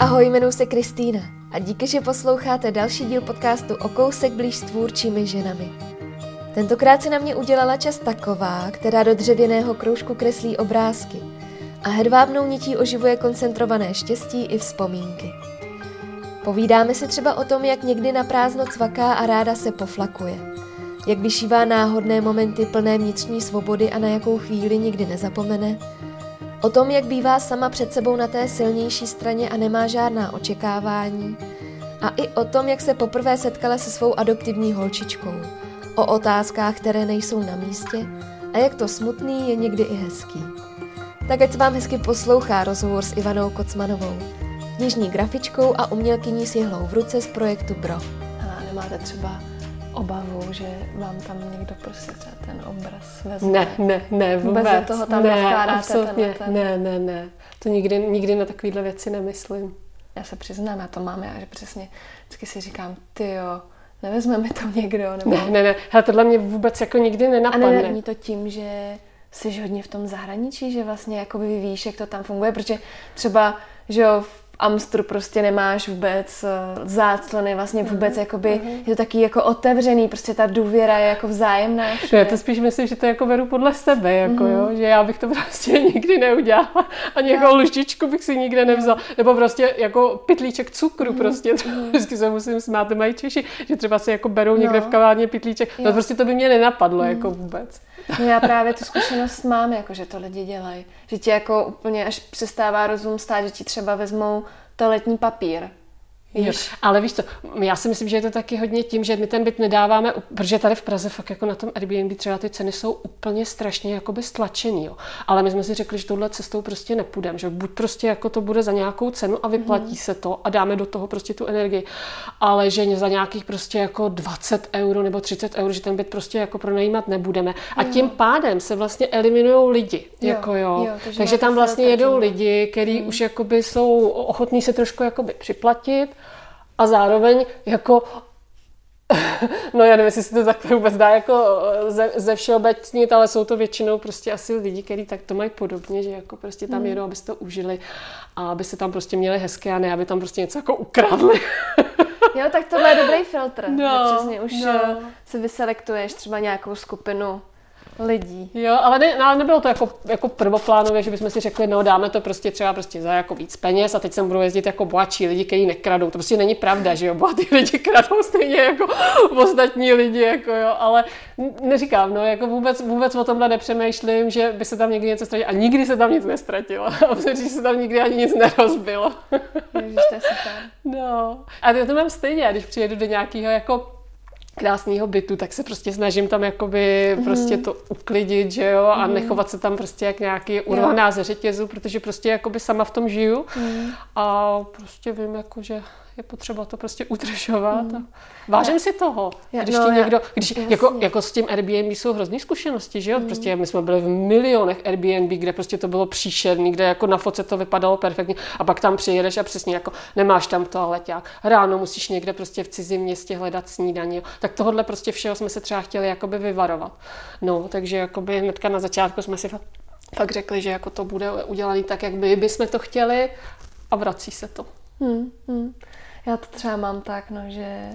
Ahoj, jmenuji se Kristýna a díky, že posloucháte další díl podcastu o kousek blíž s tvůrčími ženami. Tentokrát se na mě udělala čas taková, která do dřevěného kroužku kreslí obrázky a hedvábnou nití oživuje koncentrované štěstí i vzpomínky. Povídáme si třeba o tom, jak někdy na prázdno cvaká a ráda se poflakuje. Jak vyšívá náhodné momenty plné vnitřní svobody a na jakou chvíli nikdy nezapomene. O tom, jak bývá sama před sebou na té silnější straně a nemá žádná očekávání. A i o tom, jak se poprvé setkala se svou adoptivní holčičkou. O otázkách, které nejsou na místě a jak to smutný je někdy i hezký. Tak ať se vám hezky poslouchá rozhovor s Ivanou Kocmanovou knižní grafičkou a umělkyní s jehlou v ruce z projektu Bro. A nemáte třeba obavu, že vám tam někdo prostě třeba ten obraz vezme? Ne, ne, ne, vůbec. Do toho tam ne, absolutně, tenhle ten- ne, ne, ne. To nikdy, nikdy na takovéhle věci nemyslím. Já se přiznám, já to mám, já že přesně vždycky si říkám, ty jo, nevezme mi to někdo, nebo... Ne, ne, ne. Hele, tohle mě vůbec jako nikdy A nenapadne. ne, není to tím, že jsi hodně v tom zahraničí, že vlastně jakoby víš, jak to tam funguje, protože třeba, že jo, v Amstru prostě nemáš vůbec eh, záclony, vlastně vůbec jakoby, je to taky jako otevřený, prostě ta důvěra je jako vzájemná. Všude. to spíš myslím, že to jako beru podle sebe, jako Mhm. jo, že já bych to prostě nikdy neudělala, ani jako lžičku bych si nikde nevzal, nebo prostě jako pytlíček cukru Mhm. prostě, to vždycky se musím smát, mají Češi, že třeba si jako berou někde No. v kavárně pytlíček, no. Mhm. prostě to by mě nenapadlo jako vůbec. No já právě tu zkušenost mám, jako že to lidi dělají. Že ti jako úplně až přestává rozum stát, že ti třeba vezmou toaletní papír. Jo. Víš? Ale víš co, já si myslím, že je to taky hodně tím, že my ten byt nedáváme, protože tady v Praze fakt jako na tom Airbnb třeba ty ceny jsou úplně strašně jakoby stlačený, jo. Ale my jsme si řekli, že touhle cestou prostě nepůjdeme, že buď prostě jako to bude za nějakou cenu a vyplatí se to a dáme do toho prostě tu energii, ale že za nějakých prostě jako 20 euro nebo 30 euro, že ten byt prostě jako pronajímat nebudeme. A tím pádem se vlastně eliminují lidi, Jo, jako jo. jo, takže takže tam vlastně jedou tím. lidi, kteří už jakoby jsou ochotní se trošku jakoby připlatit a zároveň jako No já nevím, jestli se to takhle vůbec dá jako ze, ze všeobecnit, ale jsou to většinou prostě asi lidi, kteří tak to mají podobně, že jako prostě tam jedou, aby si to užili a aby se tam prostě měli hezké a ne, aby tam prostě něco jako ukradli. Jo, tak tohle je dobrý filtr. No, přesně už no. eh, si vyselektuješ třeba nějakou skupinu lidí. Jo, ale, ne, no, ale nebylo to jako, jako prvoplánově, že bychom si řekli, no dáme to prostě třeba prostě za jako víc peněz a teď sem budou jezdit jako bohatší lidi, kteří nekradou. To prostě není pravda, že jo, bohatí lidi kradou stejně jako ostatní lidi, jako jo, ale neříkám, no, jako vůbec, vůbec o tomhle nepřemýšlím, že by se tam někdy něco ztratilo a nikdy se tam nic nestratilo. A že se tam nikdy ani nic nerozbilo. Ježiš, to je super. No. A já to mám stejně, když přijedu do nějakého jako krásného bytu, tak se prostě snažím tam jakoby Mhm. prostě to uklidit, že jo, a nechovat se tam prostě jak nějaký urvaná ze řetězu, protože prostě jakoby sama v tom žiju Mhm. a prostě vím jako, že je potřeba to prostě udržovat a vážím si toho. Když no, ti někdo, když, jasně. jako, jako s tím Airbnb jsou hrozný zkušenosti, že jo, prostě my jsme byli v milionech Airbnb, kde prostě to bylo příšerný, kde jako na foce to vypadalo perfektně a pak tam přijedeš a přesně jako nemáš tam toaleťák, ráno musíš někde prostě v cizím městě hledat snídaní, jo. tak tohle prostě všeho jsme se třeba chtěli jakoby vyvarovat. No, takže jakoby hnedka na začátku jsme si fakt, řekli, že jako to bude udělané tak, jak by bychom to chtěli a vrací se to. Hmm, hmm. Já to třeba mám tak, no, že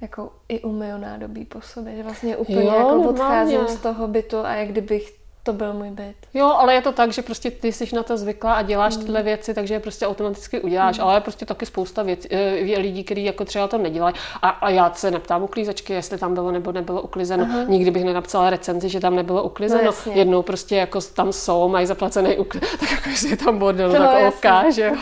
jako i umyju nádobí po sobě, že vlastně úplně Jo, jako odcházím z toho bytu a jak kdybych to byl můj byt. Jo, ale je to tak, že prostě ty jsi na to zvyklá a děláš Hmm. tyhle věci, takže je prostě automaticky uděláš, ale je prostě taky spousta věcí, je lidí, kteří jako třeba to nedělají. A, a já se neptám uklízečky, jestli tam bylo nebo nebylo uklizeno. Aha. Nikdy bych nenapsala recenzi, že tam nebylo uklizeno. No, jasně. Jednou prostě jako tam jsou, mají zaplacený uklid, tak jako jestli je tam bordel, No, tak. OK, že jo.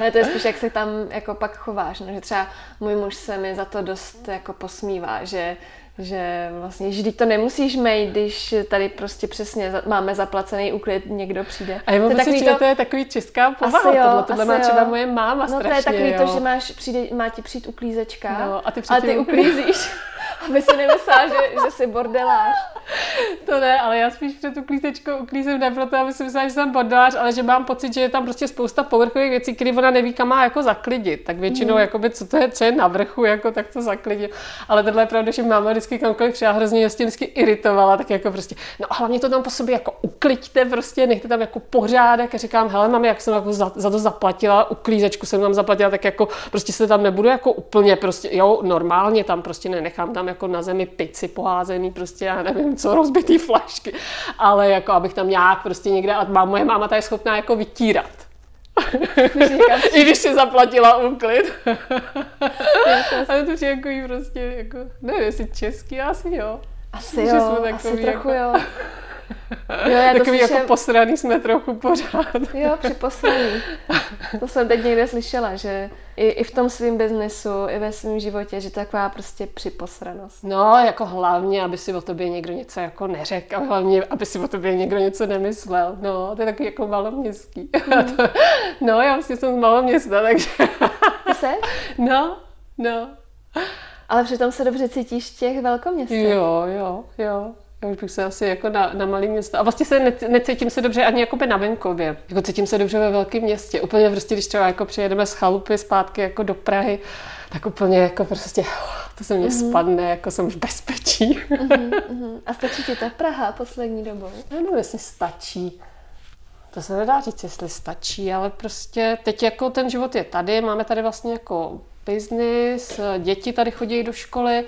Ne, to je spíš, jak se tam jako pak chováš, no, že třeba můj muž se mi za to dost jako posmívá, že že vlastně, že to nemusíš mít, když tady prostě přesně máme zaplacený úklid, někdo přijde. A já mám To takový to- to je takový česká povaha. Asi jo, tohle tohle má jo. třeba moje máma No to strašně. je takový jo. to, že máš, přijde, má ti přijít uklízečka No, a ty a ty uklízíš. Aby si nemyslela, že, že jsi bordelář. To ne, ale já spíš před uklízečkou uklízím ne proto, aby si myslela, že jsem bordelář, ale že mám pocit, že je tam prostě spousta povrchových věcí, které ona neví, kam má jako zaklidit. Tak většinou, mm. jakoby, co to je, co je na vrchu, jako, tak to zaklidím. Ale tohle je pravda, že máma vždycky kamkoliv přijela, hrozně mě vždycky iritovala, tak jako prostě, no a hlavně to tam po sobě jako ukliďte, prostě nechte tam jako pořádek a říkám, hele, mami, jak jsem jako za, za, to zaplatila, uklízečku jsem tam zaplatila, tak jako prostě se tam nebudu jako úplně prostě, jo, normálně tam prostě nenechám tam jako na zemi pici poházený, prostě já nevím co, rozbitý flašky, ale jako abych tam nějak prostě někde, a má, moje máma ta je schopná jako vytírat. I když si zaplatila úklid. Ale to je jako prostě, jako, nevím, jestli český, asi jo. Asi jo, jsme asi trochu jako... jo. Jo, já to Takový jako slyším... jako posraný jsme trochu pořád. Jo, připosraný. To jsem teď někde slyšela, že i, i v tom svém biznesu, i ve svém životě, že to taková prostě připosranost. No, jako hlavně, aby si o tobě někdo něco jako neřekl, a hlavně, aby si o tobě někdo něco nemyslel. No, to je takový jako maloměstský. Mm. to, no, já vlastně jsem z maloměsta, takže... Ty jsi? No, no. Ale přitom se dobře cítíš v těch velkoměstech. Jo, jo, jo. Já už bych se asi jako na, na malý město. A vlastně se ne, necítím se dobře ani jakoby na venkově. Jako cítím se dobře ve velkém městě. Úplně prostě, když třeba jako přijedeme z chalupy zpátky jako do Prahy, tak úplně jako prostě, to se mě mm-hmm. spadne, jako jsem v bezpečí. mm-hmm. A stačí ti ta Praha poslední dobou? No, jestli stačí. To se nedá říct, jestli stačí, ale prostě teď jako ten život je tady, máme tady vlastně jako biznis, děti tady chodí do školy,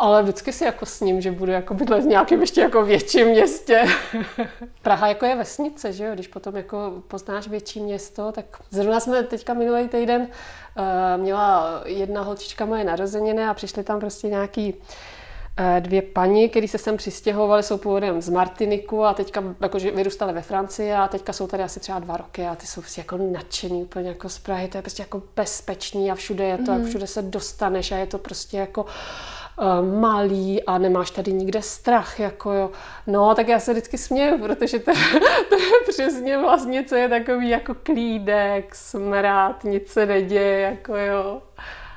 ale vždycky si jako s ním, že budu jako bydlet v nějakém ještě jako větším městě. Praha jako je vesnice, že jo? Když potom jako poznáš větší město, tak zrovna jsme teďka minulý týden uh, měla jedna holčička moje narozeniny a přišly tam prostě nějaký uh, dvě paní, které se sem přistěhovaly, jsou původem z Martiniku a teďka jakože vyrůstaly ve Francii a teďka jsou tady asi třeba dva roky a ty jsou prostě jako nadšený úplně jako z Prahy, to je prostě jako bezpečný a všude je to, mm. a všude se dostaneš a je to prostě jako Eh, malý a nemáš tady nikde strach, jako jo. No, tak já se vždycky směju, protože to, to je přesně vlastně, co je takový jako klídek, smrát, nic se neděje, jako jo.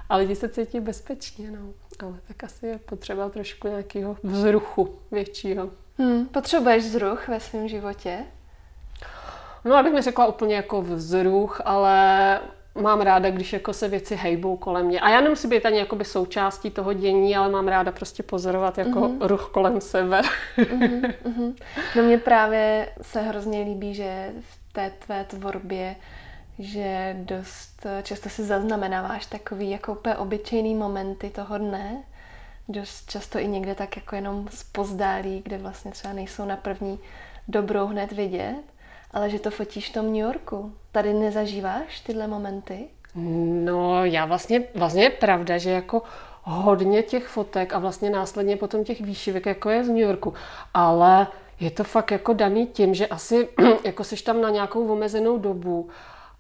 A lidi se cítí bezpečně, no. Ale tak asi je potřeba trošku nějakého vzruchu většího. Hmm, potřebuješ vzruch ve svém životě? No, abych mi řekla úplně jako vzruch, ale mám ráda, když jako se věci hejbou kolem mě. A já nemusím být ani jakoby součástí toho dění, ale mám ráda prostě pozorovat jako mm-hmm. ruch kolem sebe. mm-hmm, mm-hmm. No mě právě se hrozně líbí, že v té tvé tvorbě že dost často si zaznamenáváš takový jako úplně obyčejný momenty toho dne, dost často i někde tak jako jenom spozdálí, kde vlastně třeba nejsou na první dobrou hned vidět ale že to fotíš v tom New Yorku. Tady nezažíváš tyhle momenty? No, já vlastně, vlastně je pravda, že jako hodně těch fotek a vlastně následně potom těch výšivek, jako je z New Yorku, ale je to fakt jako daný tím, že asi jako seš tam na nějakou omezenou dobu,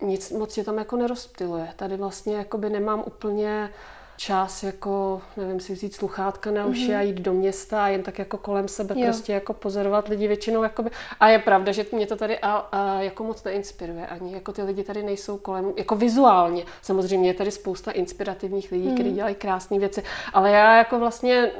nic moc je tam jako nerozptiluje. Tady vlastně jakoby nemám úplně čas jako, nevím, si vzít sluchátka na uši mm-hmm. a jít do města a jen tak jako kolem sebe jo. prostě jako pozorovat lidi většinou jakoby. A je pravda, že mě to tady a, a jako moc neinspiruje ani, jako ty lidi tady nejsou kolem, jako vizuálně. Samozřejmě je tady spousta inspirativních lidí, mm. kteří dělají krásné věci, ale já jako vlastně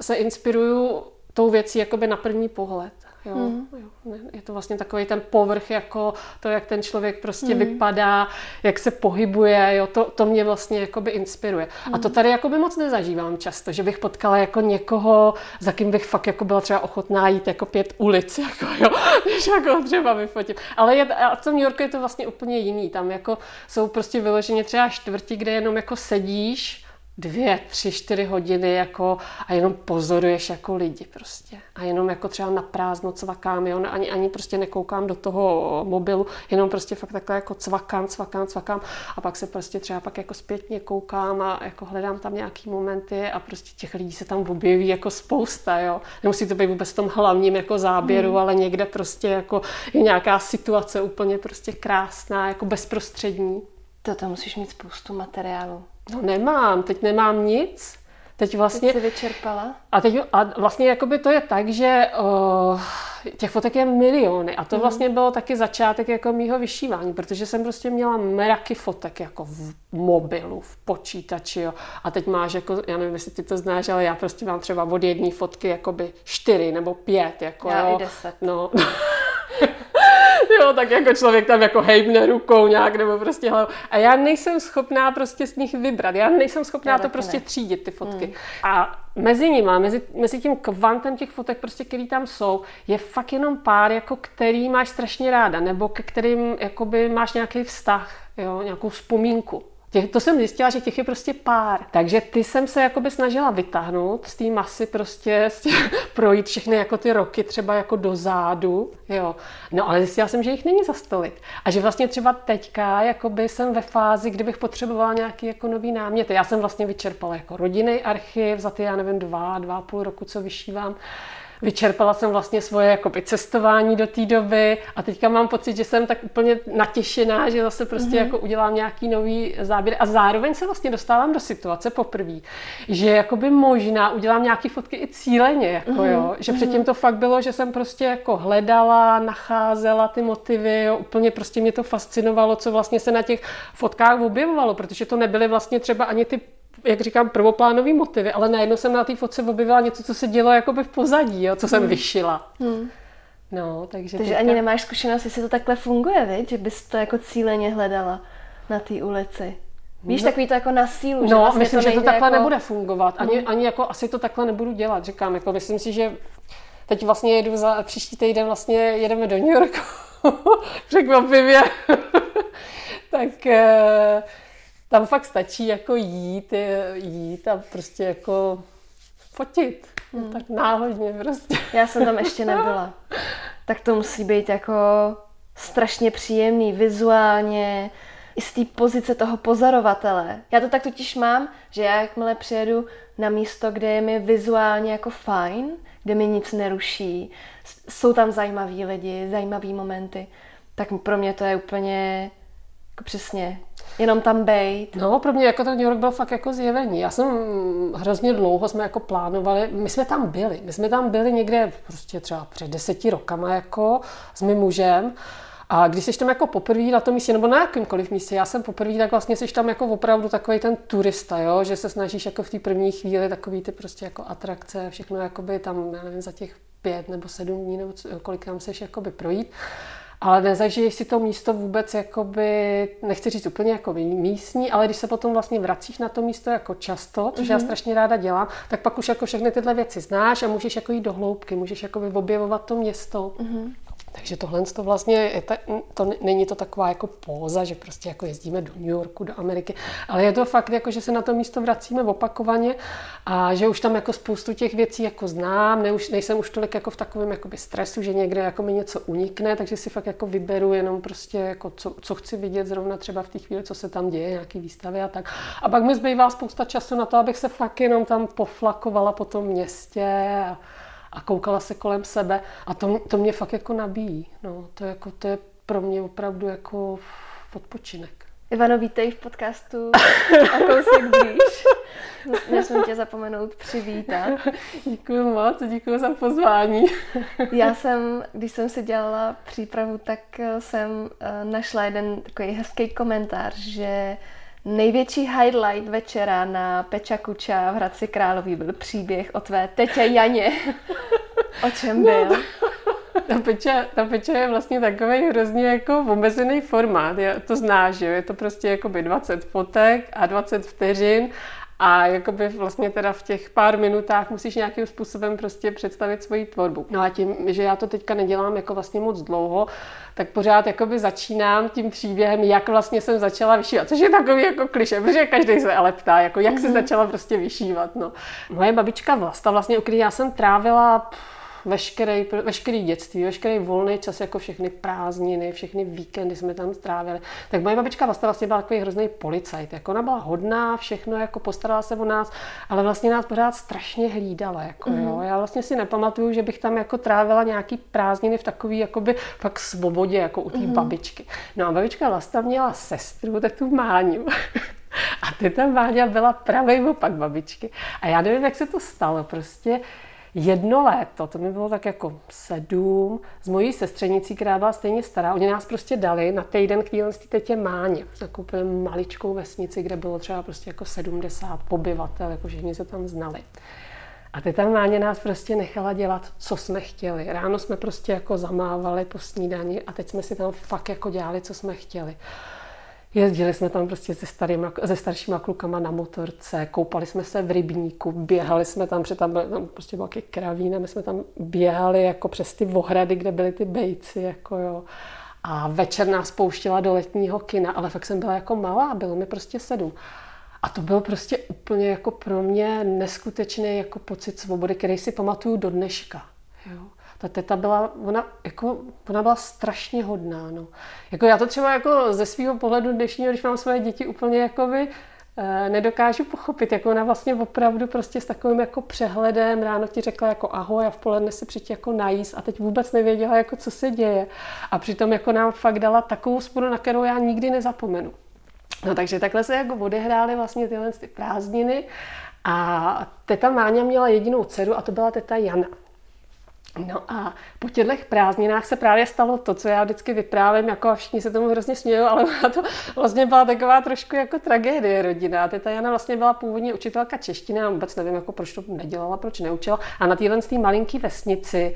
se inspiruju tou věcí jakoby na první pohled. Jo, mm. jo. Je to vlastně takový ten povrch, jako to, jak ten člověk prostě mm. vypadá, jak se pohybuje, jo, to, to mě vlastně jakoby inspiruje. Mm. A to tady jakoby moc nezažívám často, že bych potkala jako někoho, za kým bych fakt jako byla třeba ochotná jít jako pět ulic, jako jo, než jako třeba vyfotím. Ale je, a v tom New Yorku je to vlastně úplně jiný. Tam jako jsou prostě vyloženě třeba čtvrti, kde jenom jako sedíš, dvě, tři, čtyři hodiny jako a jenom pozoruješ jako lidi prostě. A jenom jako třeba na prázdno cvakám, jo? Ani, ani prostě nekoukám do toho mobilu, jenom prostě fakt takhle jako cvakám, cvakám, cvakám a pak se prostě třeba pak jako zpětně koukám a jako hledám tam nějaký momenty a prostě těch lidí se tam objeví jako spousta, jo. Nemusí to být vůbec v tom hlavním jako záběru, hmm. ale někde prostě jako je nějaká situace úplně prostě krásná, jako bezprostřední. To tam musíš mít spoustu materiálu. No nemám, teď nemám nic. Teď vlastně... Teď vyčerpala? A teď a vlastně jakoby to je tak, že uh, těch fotek je miliony a to mm. vlastně bylo taky začátek jako mýho vyšívání, protože jsem prostě měla mraky fotek jako v mobilu, v počítači, jo. A teď máš jako, já nevím, jestli ty to znáš, ale já prostě mám třeba od jedné fotky jakoby čtyři nebo pět, jako já jo. i deset. No. Jo, tak jako člověk tam jako hejbne rukou nějak, nebo prostě hlavou. A já nejsem schopná prostě z nich vybrat. Já nejsem schopná já to prostě ne. třídit, ty fotky. Hmm. A mezi nimi, mezi, mezi tím kvantem těch fotek, prostě, který tam jsou, je fakt jenom pár, jako který máš strašně ráda, nebo ke kterým jakoby máš nějaký vztah, jo, nějakou vzpomínku. Těch, to jsem zjistila, že těch je prostě pár. Takže ty jsem se jakoby snažila vytáhnout z té masy prostě tě, projít všechny jako ty roky třeba jako do zádu, jo. No ale zjistila jsem, že jich není za stolik. A že vlastně třeba teďka jakoby jsem ve fázi, kdybych potřebovala nějaký jako nový námět. Já jsem vlastně vyčerpala jako rodinný archiv za ty, já nevím, dva, dva a půl roku, co vyšívám vyčerpala jsem vlastně svoje jakoby, cestování do té doby a teďka mám pocit, že jsem tak úplně natěšená, že zase prostě mm-hmm. jako udělám nějaký nový záběr a zároveň se vlastně dostávám do situace poprvé, že jakoby možná udělám nějaký fotky i cíleně, jako mm-hmm. jo, že mm-hmm. předtím to fakt bylo, že jsem prostě jako hledala, nacházela ty motivy, jo, úplně prostě mě to fascinovalo, co vlastně se na těch fotkách objevovalo, protože to nebyly vlastně třeba ani ty jak říkám, prvoplánový motivy, ale najednou jsem na té fotce objevila něco, co se dělo jakoby v pozadí, jo, co jsem hmm. vyšila. Hmm. No, takže takže teďka... ani nemáš zkušenost, jestli to takhle funguje, viď? že bys to jako cíleně hledala na té ulici. Víš, no, takový to jako na sílu, no, že vlastně myslím, to že to takhle jako... nebude fungovat. Ani, hmm. ani jako asi to takhle nebudu dělat, říkám. Jako myslím si, že teď vlastně jedu za příští týden vlastně jedeme do New Yorku. Překvapivě. tak eh, tam fakt stačí jako jít, jít a prostě jako fotit. Hmm. tak náhodně prostě. Já jsem tam ještě nebyla. Tak to musí být jako strašně příjemný vizuálně, i z té pozice toho pozorovatele. Já to tak totiž mám, že já jakmile přijedu na místo, kde je mi vizuálně jako fajn, kde mi nic neruší, jsou tam zajímaví lidi, zajímaví momenty, tak pro mě to je úplně přesně jenom tam bejt. No, pro mě jako ten New York byl fakt jako zjevení. Já jsem hrozně dlouho jsme jako plánovali, my jsme tam byli, my jsme tam byli někde prostě třeba před deseti rokama jako s mým mužem. A když jsi tam jako poprvé na tom místě, nebo na jakýmkoliv místě, já jsem poprvé, tak vlastně jsi tam jako opravdu takový ten turista, jo? že se snažíš jako v té první chvíli takový ty prostě jako atrakce, všechno jakoby tam, já nevím, za těch pět nebo sedm dní, nebo kolik tam seš jakoby projít ale nezažiješ si to místo vůbec, jakoby, nechci říct úplně jako místní, ale když se potom vlastně vracíš na to místo jako často, což mm-hmm. já mhm. strašně ráda dělám, tak pak už jako všechny tyhle věci znáš a můžeš jako jít do hloubky, můžeš jako objevovat to město. Mm-hmm. Takže tohle to vlastně, je ta, to není to taková jako póza, že prostě jako jezdíme do New Yorku, do Ameriky, ale je to fakt jako, že se na to místo vracíme opakovaně a že už tam jako spoustu těch věcí jako znám, ne, už, nejsem už tolik jako v takovém stresu, že někde jako mi něco unikne, takže si fakt jako vyberu jenom prostě jako co, co chci vidět zrovna třeba v té chvíli, co se tam děje, nějaký výstavy a tak. A pak mi zbývá spousta času na to, abych se fakt jenom tam poflakovala po tom městě a, a koukala se kolem sebe a to, to mě fakt jako nabíjí. No, to, je jako, to je pro mě opravdu jako odpočinek. Ivano, vítej v podcastu a kousek blíž. Nesmím tě zapomenout přivítat. Děkuji moc, děkuji za pozvání. Já jsem, když jsem si dělala přípravu, tak jsem eh, našla jeden takový hezký komentář, že Největší highlight večera na Peča Kuča v Hradci Králový byl příběh o tvé tetě Janě. o čem byl? No, ta peče, ta peče je vlastně takový hrozně jako omezený formát. Já to znáš, že je to prostě jako by 20 fotek a 20 vteřin a jakoby vlastně teda v těch pár minutách musíš nějakým způsobem prostě představit svoji tvorbu. No a tím, že já to teďka nedělám jako vlastně moc dlouho, tak pořád jakoby začínám tím příběhem, jak vlastně jsem začala vyšívat, což je takový jako kliše, protože každý se ale ptá, jako jak mm-hmm. začala prostě vyšívat. No. Moje babička Vlasta, vlastně, u který já jsem trávila veškerý, veškerý dětství, veškerý volný čas, jako všechny prázdniny, všechny víkendy jsme tam strávili. Tak moje babička vlastně, vlastně byla takový hrozný policajt. Jako ona byla hodná, všechno jako postarala se o nás, ale vlastně nás pořád strašně hlídala. Jako, mm. jo. Mhm. Já vlastně si nepamatuju, že bych tam jako trávila nějaký prázdniny v takový jakoby fakt svobodě, jako u té mm. babičky. No a babička Vlasta měla sestru, tak tu Máňu. A ty ta Máňa byla pravý opak babičky. A já nevím, jak se to stalo. Prostě jedno léto, to mi bylo tak jako sedm, s mojí sestřenicí, která byla stejně stará, oni nás prostě dali na týden k téhle tetě Máně, takovou maličkou vesnici, kde bylo třeba prostě jako 70 obyvatel, jako všichni se tam znali. A teta Máně nás prostě nechala dělat, co jsme chtěli. Ráno jsme prostě jako zamávali po snídani a teď jsme si tam fakt jako dělali, co jsme chtěli. Jezdili jsme tam prostě se, starýma, se staršíma klukama na motorce, koupali jsme se v rybníku, běhali jsme tam, protože tam, tam prostě bylo kravín kravína, my jsme tam běhali jako přes ty ohrady, kde byly ty bejci, jako jo. A večer nás pouštěla do letního kina, ale fakt jsem byla jako malá, bylo mi prostě sedm. A to byl prostě úplně jako pro mě neskutečný jako pocit svobody, který si pamatuju do dneška. Jo ta teta byla, ona, jako, ona byla strašně hodná. No. Jako já to třeba jako ze svého pohledu dnešního, když mám své děti úplně jakoby, eh, nedokážu pochopit, jako ona vlastně opravdu prostě s takovým jako přehledem ráno ti řekla jako ahoj a v poledne se přijď jako najíst a teď vůbec nevěděla, jako co se děje. A přitom jako nám fakt dala takovou sporu, na kterou já nikdy nezapomenu. No takže takhle se jako odehrály vlastně tyhle ty prázdniny a teta Máňa měla jedinou dceru a to byla teta Jana. No a po těchto prázdninách se právě stalo to, co já vždycky vyprávím, jako a všichni se tomu hrozně smějí, ale to vlastně byla taková trošku jako tragédie rodina. Teta Jana vlastně byla původně učitelka češtiny a vůbec nevím, jako proč to nedělala, proč neučila. A na téhle malinký vesnici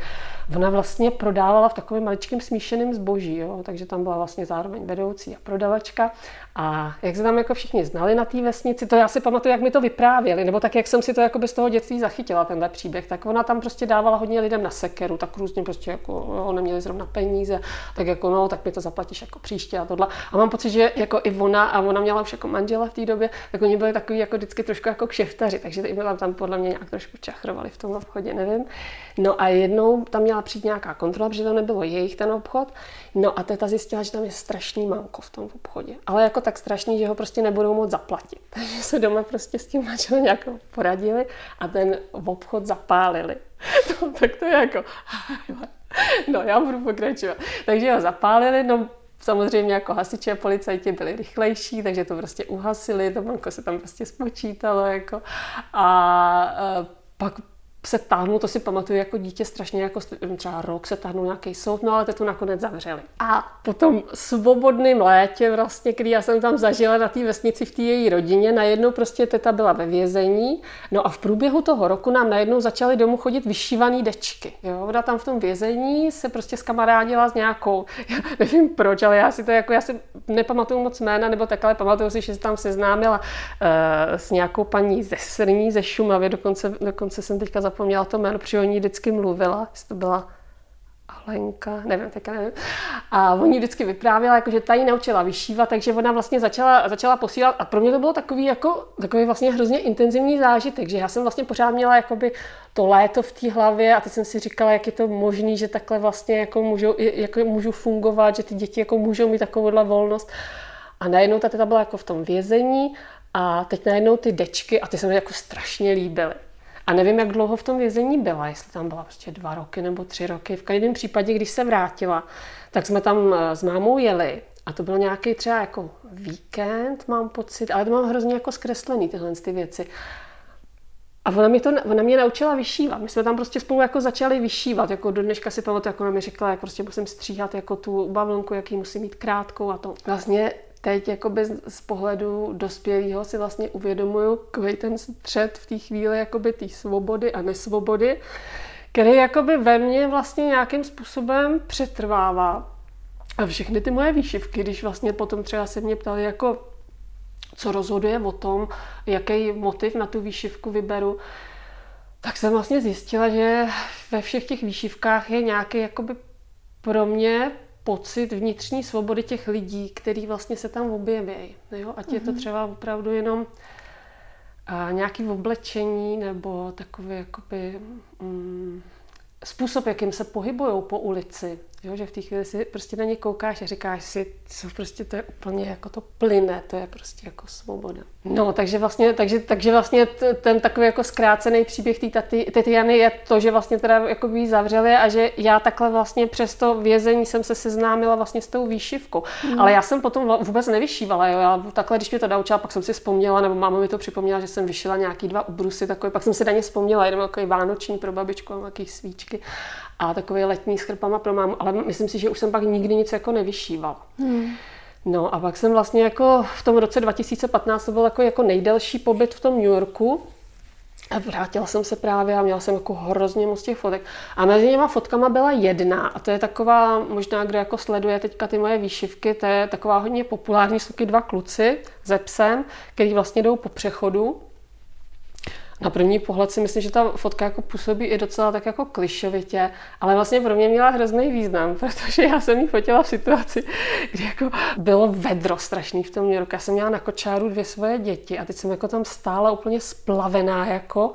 ona vlastně prodávala v takovém maličkém smíšeném zboží, jo? takže tam byla vlastně zároveň vedoucí a prodavačka. A jak se tam jako všichni znali na té vesnici, to já si pamatuju, jak mi to vyprávěli, nebo tak, jak jsem si to jako z toho dětství zachytila, tenhle příběh, tak ona tam prostě dávala hodně lidem na sekeru, tak různě prostě jako jo, neměli zrovna peníze, tak jako no, tak mi to zaplatíš jako příště a tohle. A mám pocit, že jako i ona, a ona měla už jako manžela v té době, tak oni byli takový jako vždycky trošku jako kšeftaři, takže i byla tam podle mě nějak trošku čachrovali v tom obchodě, nevím. No a jednou tam měla přijít nějaká kontrola, protože to nebylo jejich ten obchod. No a teta zjistila, že tam je strašný manko v tom obchodě. Ale jako tak strašný, že ho prostě nebudou moct zaplatit. Takže se doma prostě s tím manželem nějak poradili a ten obchod zapálili. No, tak to je jako... No, já budu pokračovat. Takže ho zapálili, no samozřejmě jako hasiči a policajti byli rychlejší, takže to prostě uhasili, to banko se tam prostě spočítalo jako a pak se táhnu, to si pamatuju jako dítě strašně, jako třeba rok se táhnul nějaký soud, no ale to tu nakonec zavřeli. A po tom svobodném létě vlastně, který já jsem tam zažila na té vesnici v té její rodině, najednou prostě teta byla ve vězení, no a v průběhu toho roku nám najednou začaly domů chodit vyšívaný dečky. Jo? Ona tam v tom vězení se prostě skamarádila s nějakou, já nevím proč, ale já si to jako, já si nepamatuju moc jména, nebo takhle pamatuju si, že se tam seznámila uh, s nějakou paní ze Srní, ze Šumavy, dokonce, dokonce jsem teďka zapomněla to jméno, protože o ní vždycky mluvila, jestli to byla Alenka, nevím, teďka nevím. A oni vždycky vyprávěla, jako, že ta ji naučila vyšívat, takže ona vlastně začala, začala posílat a pro mě to bylo takový, jako, takový vlastně hrozně intenzivní zážitek, že já jsem vlastně pořád měla jakoby to léto v té hlavě a teď jsem si říkala, jak je to možné, že takhle vlastně jako můžu, jako můžu fungovat, že ty děti jako můžou mít takovouhle volnost. A najednou ta teta byla jako v tom vězení a teď najednou ty dečky a ty se mi jako strašně líbily. A nevím, jak dlouho v tom vězení byla, jestli tam byla prostě dva roky nebo tři roky. V každém případě, když se vrátila, tak jsme tam eh, s mámou jeli a to byl nějaký třeba jako víkend, mám pocit, ale to mám hrozně jako zkreslený tyhle ty věci. A ona mě, to, ona mě naučila vyšívat. My jsme tam prostě spolu jako začali vyšívat. Jako do dneška si pamatuju, jako ona mi řekla, jak prostě musím stříhat jako tu bavlnku, jaký musí mít krátkou a to. Vlastně teď jakoby z pohledu dospělého si vlastně uvědomuju kvej ten střed v té chvíli jakoby té svobody a nesvobody, který jakoby ve mně vlastně nějakým způsobem přetrvává. A všechny ty moje výšivky, když vlastně potom třeba se mě ptali jako co rozhoduje o tom, jaký motiv na tu výšivku vyberu, tak jsem vlastně zjistila, že ve všech těch výšivkách je nějaký jakoby pro mě pocit vnitřní svobody těch lidí, který vlastně se tam objeví. Jo? Ať mm-hmm. je to mhm. třeba opravdu jenom a, nějaký oblečení nebo takový jakoby, mm, způsob, jakým se pohybují po ulici. Jo, že v té chvíli si prostě na ně koukáš a říkáš si, co prostě to je úplně jako to plyne, to je prostě jako svoboda. No, takže vlastně, takže, takže vlastně ten takový jako zkrácený příběh té Tetiany je to, že vlastně teda jako by zavřeli a že já takhle vlastně přes to vězení jsem se seznámila vlastně s tou výšivkou. Mm. Ale já jsem potom vůbec nevyšívala, jo. Já takhle, když mě to naučila, pak jsem si vzpomněla, nebo máma mi to připomněla, že jsem vyšila nějaký dva ubrusy, takové, pak jsem si na ně vzpomněla, jenom takový vánoční pro babičku a nějaký svíčky a takový letní s chrpama pro mámu, ale myslím si, že už jsem pak nikdy nic jako nevyšívala. Hmm. No a pak jsem vlastně jako v tom roce 2015, to byl jako, jako nejdelší pobyt v tom New Yorku, a vrátila jsem se právě a měla jsem jako hrozně moc těch fotek. A mezi těma fotkama byla jedna a to je taková, možná kdo jako sleduje teďka ty moje výšivky, to je taková hodně populární, jsou dva kluci ze psem, který vlastně jdou po přechodu na první pohled si myslím, že ta fotka jako působí i docela tak jako klišovitě, ale vlastně pro mě měla hrozný význam, protože já jsem ji fotila v situaci, kdy jako bylo vedro strašný v tom New Yorku. Já jsem měla na kočáru dvě svoje děti a teď jsem jako tam stála úplně splavená jako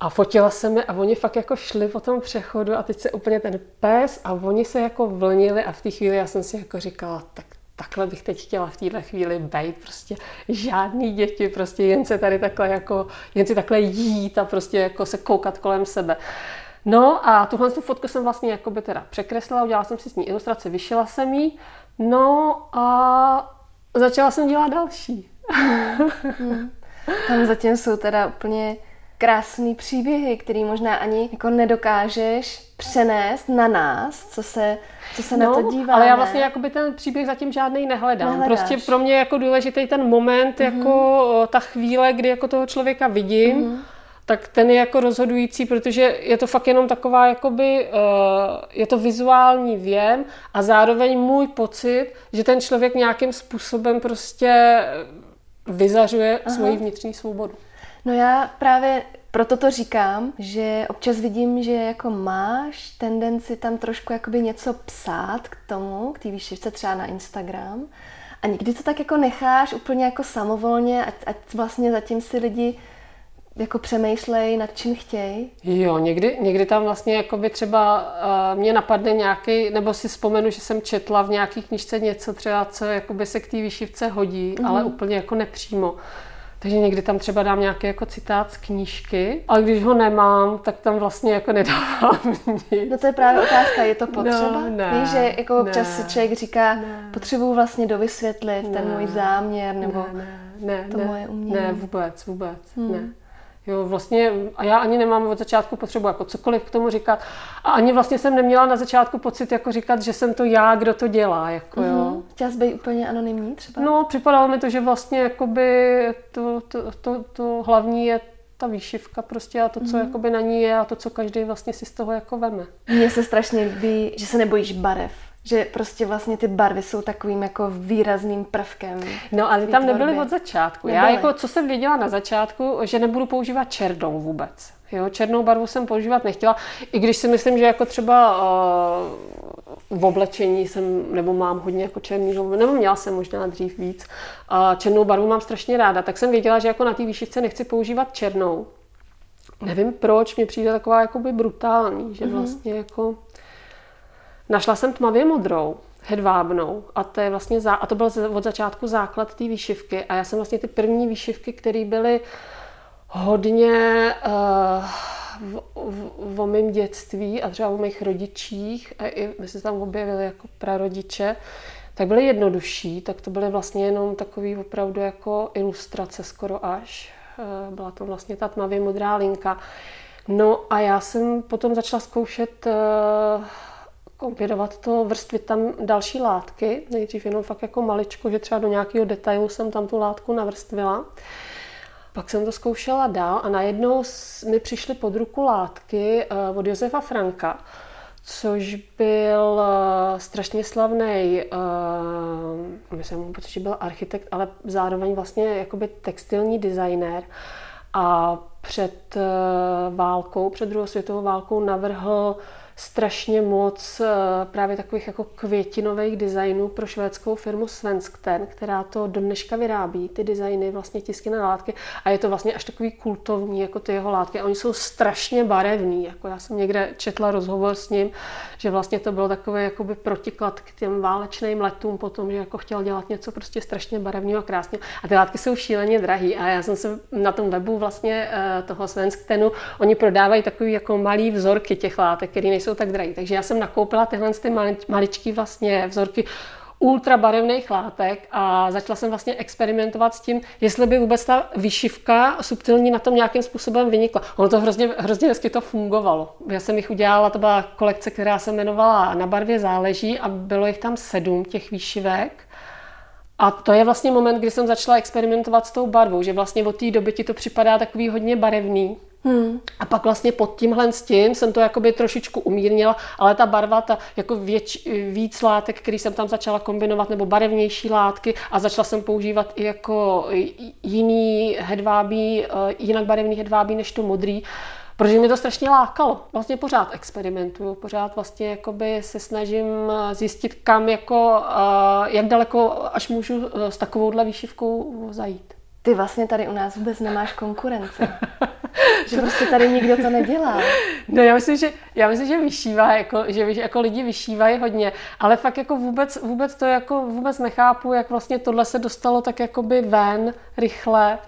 a fotila jsem je a oni fakt jako šli po tom přechodu a teď se úplně ten pes a oni se jako vlnili a v té chvíli já jsem si jako říkala, tak takhle bych teď chtěla v této chvíli být, prostě žádný děti, prostě jen se tady takhle jako, jen si takhle jít a prostě jako se koukat kolem sebe. No a tuhle tu fotku jsem vlastně jako by teda překreslila, udělala jsem si s ní ilustraci, vyšila jsem ji, no a začala jsem dělat další. Hmm. Tam zatím jsou teda úplně krásný příběhy, který možná ani jako nedokážeš přenést na nás, co se, co se no, na to dívá. Ale já vlastně jakoby ten příběh zatím žádný nehledám. Nehledáš. Prostě pro mě je jako důležitý ten moment, mm-hmm. jako ta chvíle, kdy jako toho člověka vidím, mm-hmm. tak ten je jako rozhodující, protože je to fakt jenom taková, jakoby, uh, je to vizuální věm a zároveň můj pocit, že ten člověk nějakým způsobem prostě vyzařuje Aha. svoji vnitřní svobodu. No já právě proto to říkám, že občas vidím, že jako máš tendenci tam trošku jakoby něco psát k tomu, k té výšivce třeba na Instagram a někdy to tak jako necháš úplně jako samovolně, ať, ať vlastně zatím si lidi jako přemýšlej, nad čím chtějí? Jo, někdy, někdy tam vlastně jako by třeba uh, mě napadne nějaký, nebo si vzpomenu, že jsem četla v nějaký knižce něco třeba, co jakoby se k té výšivce hodí, mm-hmm. ale úplně jako nepřímo. Takže někdy tam třeba dám nějaký jako citát z knížky, ale když ho nemám, tak tam vlastně jako nedávám nic. No to je právě otázka, je to no, potřeba? No, ne, Víš, že jako občas ne, si člověk říká, ne. potřebuju vlastně dovysvětlit ne, ten můj záměr, nebo ne, ne, to ne, moje umění. Ne, vůbec, vůbec, hmm. ne. Jo, vlastně, a já ani nemám od začátku potřebu jako cokoliv k tomu říkat. A ani vlastně jsem neměla na začátku pocit jako říkat, že jsem to já, kdo to dělá. Jako, mm-hmm. jo. Mhm. Chtěla jsi být úplně anonymní třeba? No, připadalo mi to, že vlastně jakoby to, to, to, to hlavní je ta výšivka prostě a to, co mm. jakoby na ní je a to, co každý vlastně si z toho jako veme. Mně se strašně líbí, že se nebojíš barev že prostě vlastně ty barvy jsou takovým jako výrazným prvkem. No ale tam nebyly od začátku. Nebyly. Já jako, co jsem věděla na začátku, že nebudu používat černou vůbec. Jo, černou barvu jsem používat nechtěla, i když si myslím, že jako třeba uh, v oblečení jsem, nebo mám hodně jako černý, nebo měla jsem možná dřív víc. Uh, černou barvu mám strašně ráda, tak jsem věděla, že jako na té výšivce nechci používat černou. Nevím proč, mě přijde taková jakoby brutální, že mhm. vlastně jako Našla jsem tmavě modrou, hedvábnou a to, je vlastně zá, a to byl od začátku základ té výšivky a já jsem vlastně ty první výšivky, které byly hodně uh, v, v, v mém dětství a třeba o mých rodičích a i my se tam objevili jako prarodiče, tak byly jednodušší, tak to byly vlastně jenom takový opravdu jako ilustrace skoro až. Uh, byla to vlastně ta tmavě modrá linka. No a já jsem potom začala zkoušet uh, kombinovat to, vrstvit tam další látky, nejdřív jenom fakt jako maličko, že třeba do nějakého detailu jsem tam tu látku navrstvila. Pak jsem to zkoušela dál a najednou mi přišly pod ruku látky eh, od Josefa Franka, což byl eh, strašně slavný, uh, myslím, pocit, že byl architekt, ale zároveň vlastně jakoby textilní designér. A před válkou, před druhou světovou válkou navrhl strašně moc eh, právě takových jako květinových designů pro švédskou firmu Svenskten, která to do dneška vyrábí, ty designy, vlastně tiskné látky a je to vlastně až takový kultovní, jako ty jeho látky. A oni jsou strašně barevní, jako já jsem někde četla rozhovor s ním, že vlastně to bylo takové jakoby protiklad k těm válečným letům potom, že jako chtěl dělat něco prostě strašně barevného a krásně. A ty látky jsou šíleně drahé a já jsem se na tom webu vlastně eh, toho Svensktenu, oni prodávají takový jako malý vzorky těch látek, které nejsou tak drahé. Takže já jsem nakoupila tyhle ty maličký vlastně vzorky ultra barevných látek a začala jsem vlastně experimentovat s tím, jestli by vůbec ta vyšivka subtilní na tom nějakým způsobem vynikla. Ono to hrozně, hrozně hezky to fungovalo. Já jsem jich udělala, to byla kolekce, která se jmenovala Na barvě záleží a bylo jich tam sedm těch výšivek. A to je vlastně moment, kdy jsem začala experimentovat s tou barvou, že vlastně od té doby ti to připadá takový hodně barevný. Hmm. A pak vlastně pod tímhle s tím jsem to jakoby trošičku umírnila, ale ta barva, ta jako věč, víc látek, který jsem tam začala kombinovat, nebo barevnější látky a začala jsem používat i jako jiný hedvábí, eh, jinak barevný hedvábí než to modrý, protože mě to strašně lákalo. Vlastně pořád experimentuju, pořád vlastně jakoby se snažím eh, zjistit, kam jako, eh, jak daleko až můžu s takovouhle výšivkou zajít. Ty vlastně tady u nás vůbec nemáš konkurenci. že prostě tady nikdo to nedělá. No já myslím, že, já myslím, že vyšívá, jako, že jako lidi vyšívají hodně, ale fakt jako vůbec, vůbec to jako vůbec nechápu, jak vlastně tohle se dostalo tak jakoby ven rychle.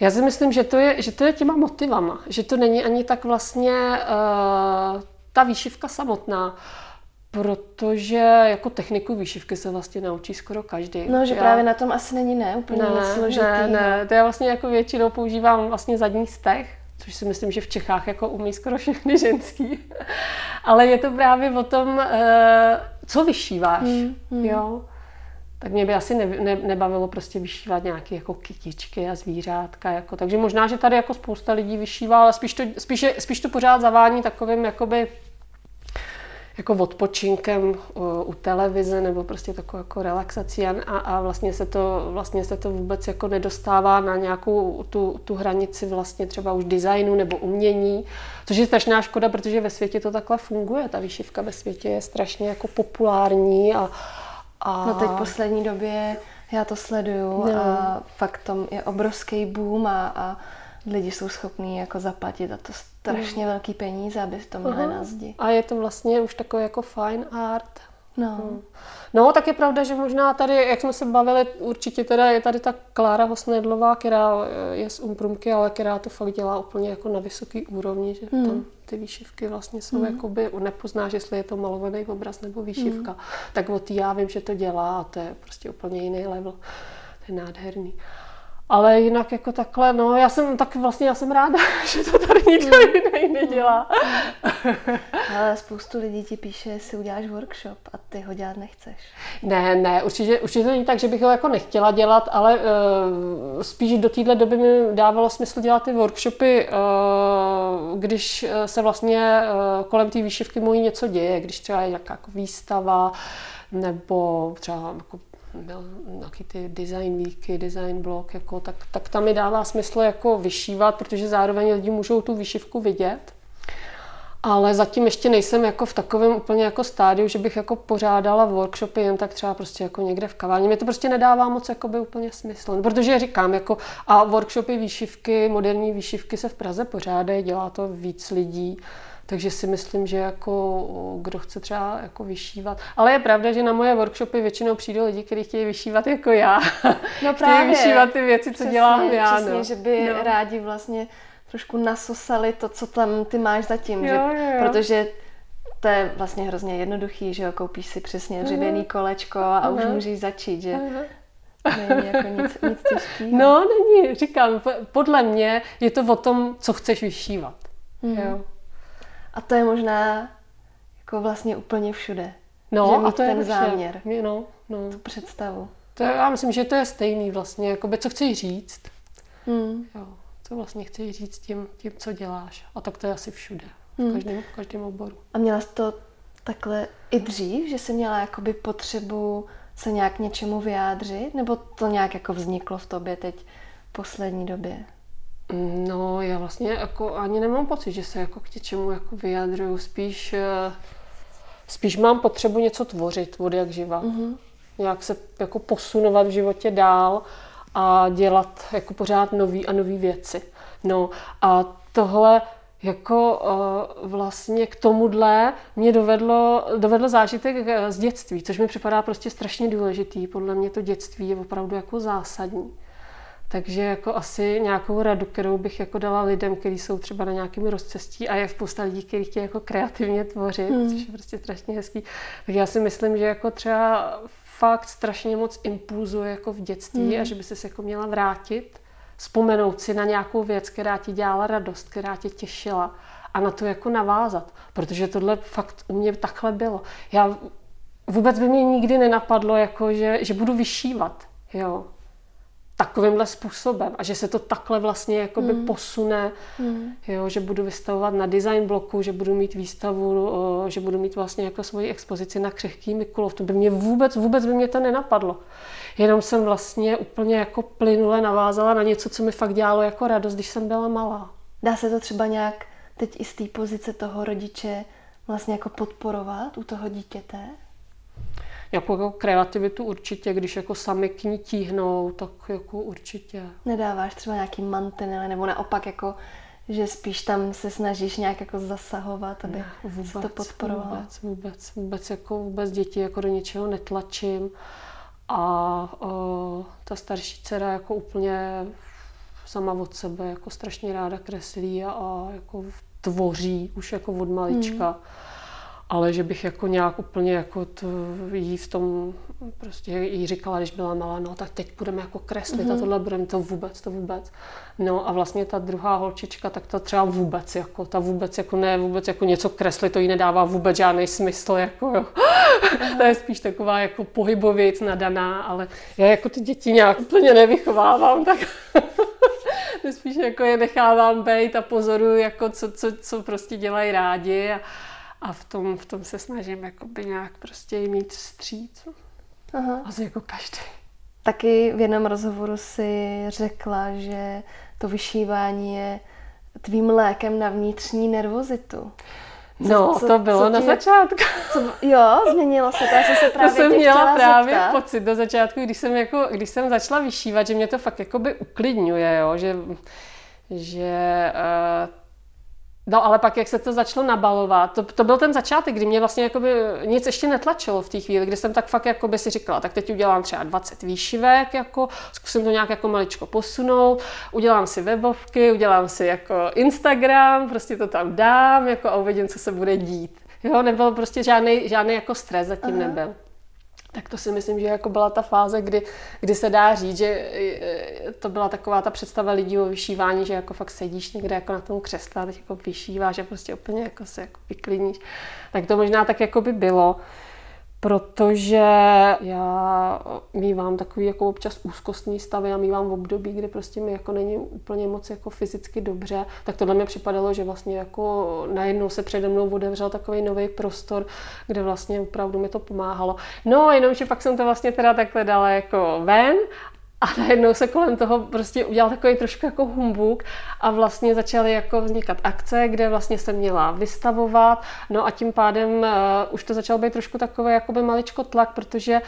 Já si myslím, že to je, že to je těma motivama, že to není ani tak vlastně uh, ta výšivka samotná, Protože jako techniku výšivky se vlastně naučí skoro každý. No, že Já... právě na tom asi není ne, úplně ne, nic složitý. Ne, ne, to já vlastně jako většinou používám vlastně zadní stech, což si myslím, že v Čechách jako umí skoro všechny ženský. Ale je to právě o tom, eh, co vyšíváš, hmm, hmm. jo. Tak mě by asi ne, ne, nebavilo prostě vyšívat nějaké jako kytičky a zvířátka. Jako. Takže možná, že tady jako spousta lidí vyšívá, ale spíš to, spíš, spíš to pořád zavání takovým jakoby jako odpočinkem u televize nebo prostě takovou jako relaxací a, a vlastně, se to, vlastně se to vůbec jako nedostává na nějakou tu, tu hranici vlastně třeba už designu nebo umění, což je strašná škoda, protože ve světě to takhle funguje. Ta výšivka ve světě je strašně jako populární a, a... No teď v poslední době já to sleduju no. a fakt tom je obrovský boom a, a lidi jsou schopní jako zaplatit a to strašně mm. velký peníze, aby to měli na zdi. A je to vlastně už takový jako fine art. No. Hmm. no, tak je pravda, že možná tady, jak jsme se bavili, určitě teda je tady ta Klára Hosnedlová, která je z Umprumky, ale která to fakt dělá úplně jako na vysoký úrovni, že hmm. tam ty výšivky vlastně jsou, hmm. jakoby, nepoznáš, jestli je to malovaný obraz nebo výšivka. Hmm. Tak o tý já vím, že to dělá a to je prostě úplně jiný level. To je nádherný. Ale jinak jako takhle, no já jsem tak vlastně, já jsem ráda, že to tady nikdo mm. jiný nedělá. Mm. Ale spoustu lidí ti píše, jestli uděláš workshop a ty ho dělat nechceš. Ne, ne, určitě, určitě to není tak, že bych ho jako nechtěla dělat, ale uh, spíš do téhle doby mi dávalo smysl dělat ty workshopy, uh, když se vlastně uh, kolem té výšivky mojí něco děje, když třeba je nějaká jako výstava, nebo třeba jako byl nějaký ty design weeky, design blog, jako, tak, tak tam mi dává smysl jako vyšívat, protože zároveň lidi můžou tu vyšivku vidět. Ale zatím ještě nejsem jako v takovém úplně jako stádiu, že bych jako pořádala workshopy jen tak třeba prostě jako někde v kavárně. Mě to prostě nedává moc jako by úplně smysl. Protože říkám, jako a workshopy výšivky, moderní výšivky se v Praze pořádají, dělá to víc lidí. Takže si myslím, že jako kdo chce třeba jako vyšívat. Ale je pravda, že na moje workshopy většinou přijdou lidi, kteří chtějí vyšívat jako já. No právě. chtějí vyšívat ty věci, přesně, co dělám já. Přesně, no. že by no. rádi vlastně trošku nasosali to, co tam ty máš zatím. Jo, že, jo. Protože to je vlastně hrozně jednoduchý, že jo, koupíš si přesně dřevěný kolečko a uh-huh. už můžeš začít, že uh-huh. není jako nic, nic těžkého. No, není, říkám, podle mě je to o tom, co chceš vyšívat. Uh-huh. Jo. A to je možná jako vlastně úplně všude. No, že mít a to ten je záměr. No, no. Tu představu. To je, já myslím, že to je stejný vlastně, jakoby, co chceš říct. Hmm. Jo, co vlastně chceš říct tím, tím, co děláš. A tak to je asi všude, v hmm. každém, v každém oboru. A měla jsi to takhle i dřív, že jsi měla jakoby potřebu se nějak něčemu vyjádřit? Nebo to nějak jako vzniklo v tobě teď v poslední době? No, já vlastně jako ani nemám pocit, že se jako k něčemu jako vyjadruju. Spíš, eh, spíš mám potřebu něco tvořit od jak živa. Mm-hmm. Jak se jako posunovat v životě dál a dělat jako pořád nový a nový věci. No a tohle jako uh, vlastně k tomuhle mě dovedlo, dovedlo zážitek z dětství, což mi připadá prostě strašně důležitý. Podle mě to dětství je opravdu jako zásadní. Takže jako asi nějakou radu, kterou bych jako dala lidem, kteří jsou třeba na nějakém rozcestí a je spousta lidí, kteří chtějí jako kreativně tvořit, hmm. což je prostě strašně hezký. Tak já si myslím, že jako třeba fakt strašně moc impulzuje jako v dětství hmm. a že by se jako měla vrátit, vzpomenout si na nějakou věc, která ti dělala radost, která tě těšila a na to jako navázat, protože tohle fakt u mě takhle bylo. Já vůbec by mě nikdy nenapadlo, jako že, že budu vyšívat, jo takovýmhle způsobem a že se to takhle vlastně jakoby mm. posune, mm. Jo, že budu vystavovat na design bloku, že budu mít výstavu, o, že budu mít vlastně jako svoji expozici na křehký Mikulov. To by mě vůbec, vůbec by mě to nenapadlo. Jenom jsem vlastně úplně jako plynule navázala na něco, co mi fakt dělalo jako radost, když jsem byla malá. Dá se to třeba nějak teď i z té pozice toho rodiče vlastně jako podporovat u toho dítěte? Jako, kreativitu určitě, když jako sami k ní tíhnou, tak jako určitě. Nedáváš třeba nějaký mantinely, nebo naopak jako že spíš tam se snažíš nějak jako zasahovat, aby ne, vůbec, se to podporovalo. Vůbec, vůbec, vůbec, jako vůbec děti jako do něčeho netlačím. A o, ta starší dcera jako úplně sama od sebe jako strašně ráda kreslí a, a jako tvoří už jako od malička. Hmm ale že bych jako nějak úplně jako to jí v tom, prostě jí říkala, když byla malá, no tak teď budeme jako kreslit mm-hmm. a mhm. tohle budeme, to vůbec, to vůbec. No a vlastně ta druhá holčička, tak to třeba vůbec, jako ta vůbec, jako ne, vůbec jako něco kreslit, to jí nedává vůbec žádný smysl, jako jo. Mm-hmm. to je spíš taková jako pohybověc nadaná, ale já jako ty děti nějak úplně nevychovávám, tak spíš jako je nechávám být a pozoruju, jako co, co, co prostě dělají rádi a, a v tom, v tom se snažím jakoby nějak prostě mít vstříc. Aha. Asi jako každý. Taky v jednom rozhovoru si řekla, že to vyšívání je tvým lékem na vnitřní nervozitu. Co, no, co, to bylo co na začátku. Co, jo, změnilo se to, já jsem se právě To jsem měla právě zeptat. pocit do začátku, když jsem, jako, když jsem začala vyšívat, že mě to fakt jakoby uklidňuje, jo, že, že uh, No ale pak, jak se to začalo nabalovat, to, to byl ten začátek, kdy mě vlastně jakoby nic ještě netlačilo v té chvíli, kdy jsem tak fakt jakoby si říkala, tak teď udělám třeba 20 výšivek, jako, zkusím to nějak jako maličko posunout, udělám si webovky, udělám si jako Instagram, prostě to tam dám jako a uvidím, co se bude dít. Jo, nebyl prostě žádný, žádný jako stres zatím Aha. nebyl. Tak to si myslím, že jako byla ta fáze, kdy, kdy se dá říct, že e, to byla taková ta představa lidí o vyšívání, že jako fakt sedíš někde jako na tom křesle teď jako vyšíváš a prostě úplně jako se jako vyklidníš. Tak to možná tak jako by bylo protože já mývám takový jako občas úzkostní stavy a mývám v období, kdy prostě mi jako není úplně moc jako fyzicky dobře, tak tohle mi připadalo, že vlastně jako najednou se přede mnou otevřel takový nový prostor, kde vlastně opravdu mi to pomáhalo. No, jenom, že pak jsem to vlastně teda takhle dala jako ven a najednou se kolem toho prostě udělal takový trošku jako humbuk a vlastně začaly jako vznikat akce, kde vlastně se měla vystavovat, no a tím pádem uh, už to začalo být trošku takové jakoby maličko tlak, protože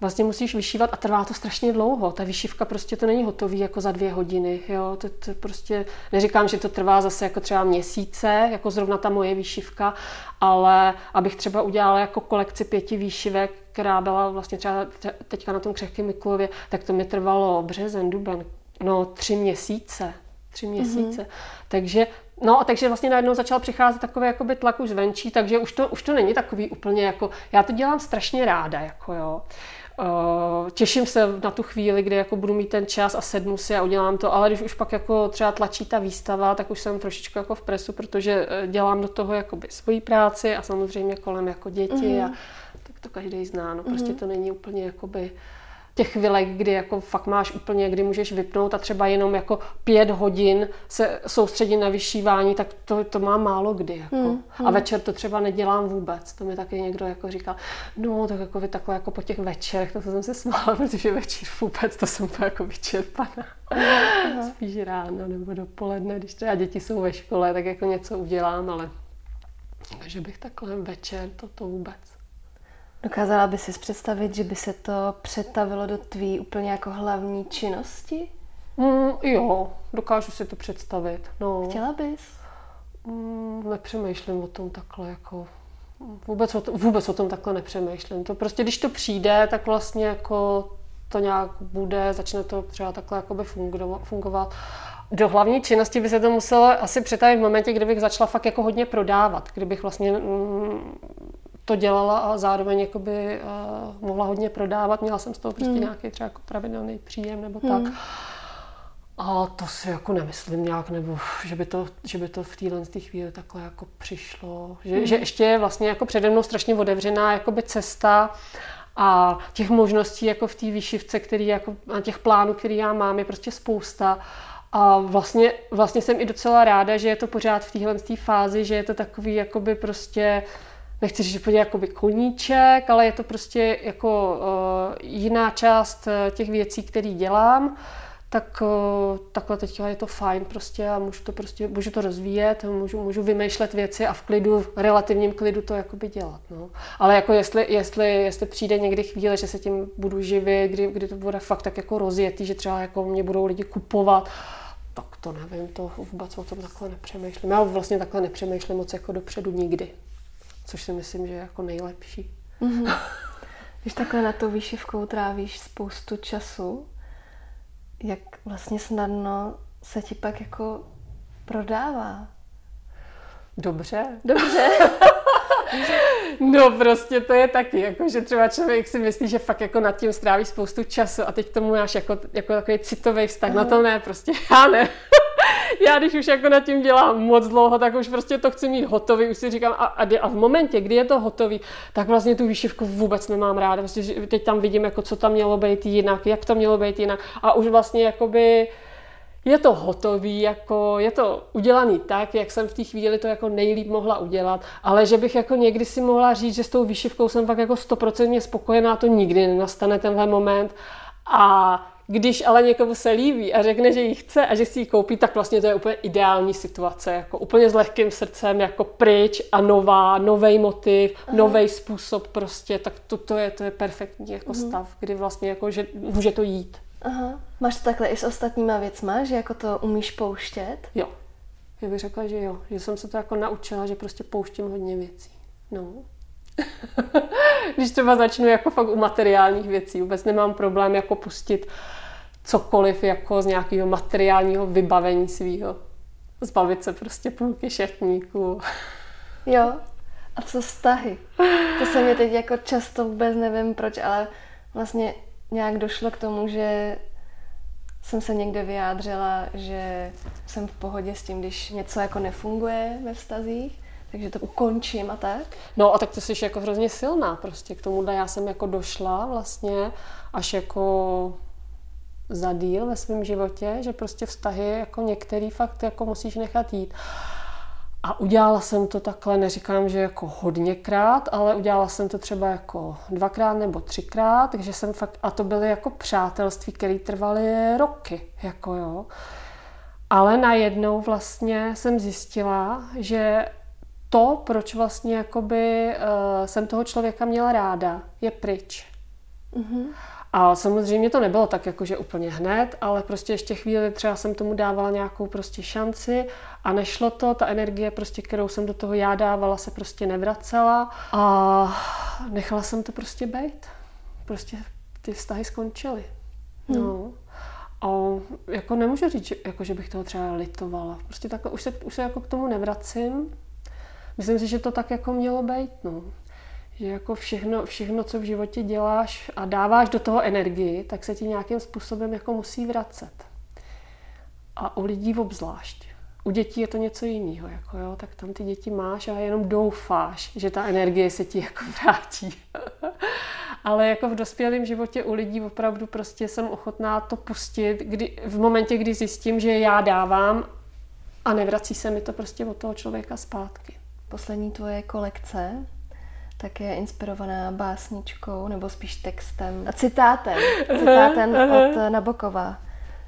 vlastně musíš vyšívat a trvá to strašně dlouho. Ta vyšívka prostě to není hotový jako za dvě hodiny. Jo? To, to prostě, neříkám, že to trvá zase jako třeba měsíce, jako zrovna ta moje výšivka, ale abych třeba udělala jako kolekci pěti výšivek, která byla vlastně třeba teďka na tom křehkém Mikulově, tak to mi trvalo březen, duben, no tři měsíce. Tři měsíce. Mm-hmm. Takže No a takže vlastně najednou začal přicházet takový jakoby tlak už zvenčí, takže už to, už to není takový úplně jako, já to dělám strašně ráda, jako jo. Uh, těším se na tu chvíli, kdy jako budu mít ten čas a sednu si a udělám to, ale když už pak jako třeba tlačí ta výstava, tak už jsem trošičku jako v presu, protože eh, dělám do toho jakoby svoji práci a samozřejmě kolem jako děti mm-hmm. a tak to každý zná, no prostě mm-hmm. to není úplně jakoby těch chvilek, kdy jako fakt máš úplně, kdy můžeš vypnout a třeba jenom jako pět hodin se soustředit na vyšívání, tak to, to má málo kdy. Jako. Hmm, hmm. A večer to třeba nedělám vůbec. To mi taky někdo jako říkal, no tak jako vy takhle jako po těch večerech, to jsem se smála, protože večer vůbec, to jsem jako vyčerpaná. Spíš ráno nebo dopoledne, když třeba děti jsou ve škole, tak jako něco udělám, ale že bych takhle večer, to, to vůbec. Dokázala by si představit, že by se to přetavilo do tvý úplně jako hlavní činnosti? Mm, jo, dokážu si to představit. No. Chtěla bys? Mm, nepřemýšlím o tom takhle jako vůbec o, tom, vůbec o tom takhle nepřemýšlím. To prostě, když to přijde, tak vlastně jako to nějak bude, začne to třeba takhle jakoby fungovat. Do hlavní činnosti by se to muselo asi přetavit v momentě, kdybych začala fakt jako hodně prodávat, kdybych vlastně mm, to dělala a zároveň jakoby, uh, mohla hodně prodávat. Měla jsem z toho prostě hmm. nějaký třeba jako pravidelný příjem nebo hmm. tak. A to si jako nemyslím nějak, nebo že by to, že by to v téhle chvíli takhle jako přišlo. Že, hmm. že ještě je vlastně jako přede mnou strašně otevřená jakoby cesta a těch možností jako v té výšivce, který jako, a těch plánů, který já mám, je prostě spousta. A vlastně, vlastně jsem i docela ráda, že je to pořád v téhle fázi, že je to takový jakoby prostě nechci říct, jako koníček, ale je to prostě jako uh, jiná část uh, těch věcí, které dělám, tak uh, takhle teďka je to fajn prostě a můžu to prostě, můžu to rozvíjet, můžu, můžu vymýšlet věci a v klidu, v relativním klidu to jakoby dělat, no. Ale jako jestli, jestli, jestli přijde někdy chvíle, že se tím budu živit, kdy, kdy to bude fakt tak jako rozjetý, že třeba jako mě budou lidi kupovat, tak to nevím, to vůbec o tom takhle nepřemýšlím. Já vlastně takhle nepřemýšlím moc jako dopředu nikdy což si myslím, že je jako nejlepší. Mm-hmm. Když takhle na tou výšivkou trávíš spoustu času, jak vlastně snadno se ti pak jako prodává? Dobře. Dobře. no prostě to je taky, jako, že třeba člověk si myslí, že fakt jako nad tím stráví spoustu času a teď tomu máš jako, jako takový citový vztah, no to ne, prostě já ne. Já když už jako nad tím dělám moc dlouho, tak už prostě to chci mít hotový, už si říkám a, a, a v momentě, kdy je to hotový, tak vlastně tu výšivku vůbec nemám ráda. Prostě teď tam vidím, jako co tam mělo být jinak, jak to mělo být jinak. A už vlastně jakoby je to hotový, jako je to udělaný tak, jak jsem v té chvíli to jako nejlíp mohla udělat, ale že bych jako někdy si mohla říct, že s tou výšivkou jsem fakt jako stoprocentně spokojená, to nikdy nenastane tenhle moment. A když ale někomu se líbí a řekne, že ji chce a že si ji koupí, tak vlastně to je úplně ideální situace. Jako úplně s lehkým srdcem, jako pryč a nová, nový motiv, nový způsob prostě, tak to, to, je, to je perfektní jako uh-huh. stav, kdy vlastně jako, že může to jít. Aha. Máš to takhle i s ostatníma věcma, že jako to umíš pouštět? Jo. Já bych řekla, že jo. Že jsem se to jako naučila, že prostě pouštím hodně věcí. No. Když třeba začnu jako fakt u materiálních věcí, vůbec nemám problém jako pustit cokoliv jako z nějakého materiálního vybavení svého. Zbavit se prostě půlky šatníků. Jo. A co vztahy? To se mě teď jako často vůbec nevím proč, ale vlastně nějak došlo k tomu, že jsem se někde vyjádřila, že jsem v pohodě s tím, když něco jako nefunguje ve vztazích, takže to ukončím a tak. No a tak to jsi jako hrozně silná prostě k tomu, já jsem jako došla vlastně až jako za díl ve svém životě, že prostě vztahy jako některý fakt jako musíš nechat jít. A udělala jsem to takhle, neříkám, že jako hodněkrát, ale udělala jsem to třeba jako dvakrát nebo třikrát, takže jsem fakt, a to byly jako přátelství, které trvaly roky, jako jo. Ale najednou vlastně jsem zjistila, že to, proč vlastně jakoby uh, jsem toho člověka měla ráda, je pryč. Mm-hmm. A samozřejmě to nebylo tak jakože úplně hned, ale prostě ještě chvíli třeba jsem tomu dávala nějakou prostě šanci a nešlo to, ta energie prostě, kterou jsem do toho já dávala, se prostě nevracela a nechala jsem to prostě být. Prostě ty vztahy skončily. Hmm. No. A jako nemůžu říct, jako, že bych toho třeba litovala. Prostě takhle už se, už se jako k tomu nevracím. Myslím si, že to tak jako mělo být. No že jako všechno, všechno, co v životě děláš a dáváš do toho energii, tak se ti nějakým způsobem jako musí vracet. A u lidí obzvlášť. U dětí je to něco jiného, jako jo, tak tam ty děti máš a jenom doufáš, že ta energie se ti jako vrátí. ale jako v dospělém životě u lidí opravdu prostě jsem ochotná to pustit kdy, v momentě, kdy zjistím, že já dávám a nevrací se mi to prostě od toho člověka zpátky. Poslední tvoje kolekce tak je inspirovaná básničkou, nebo spíš textem a citátem. Citátem od Nabokova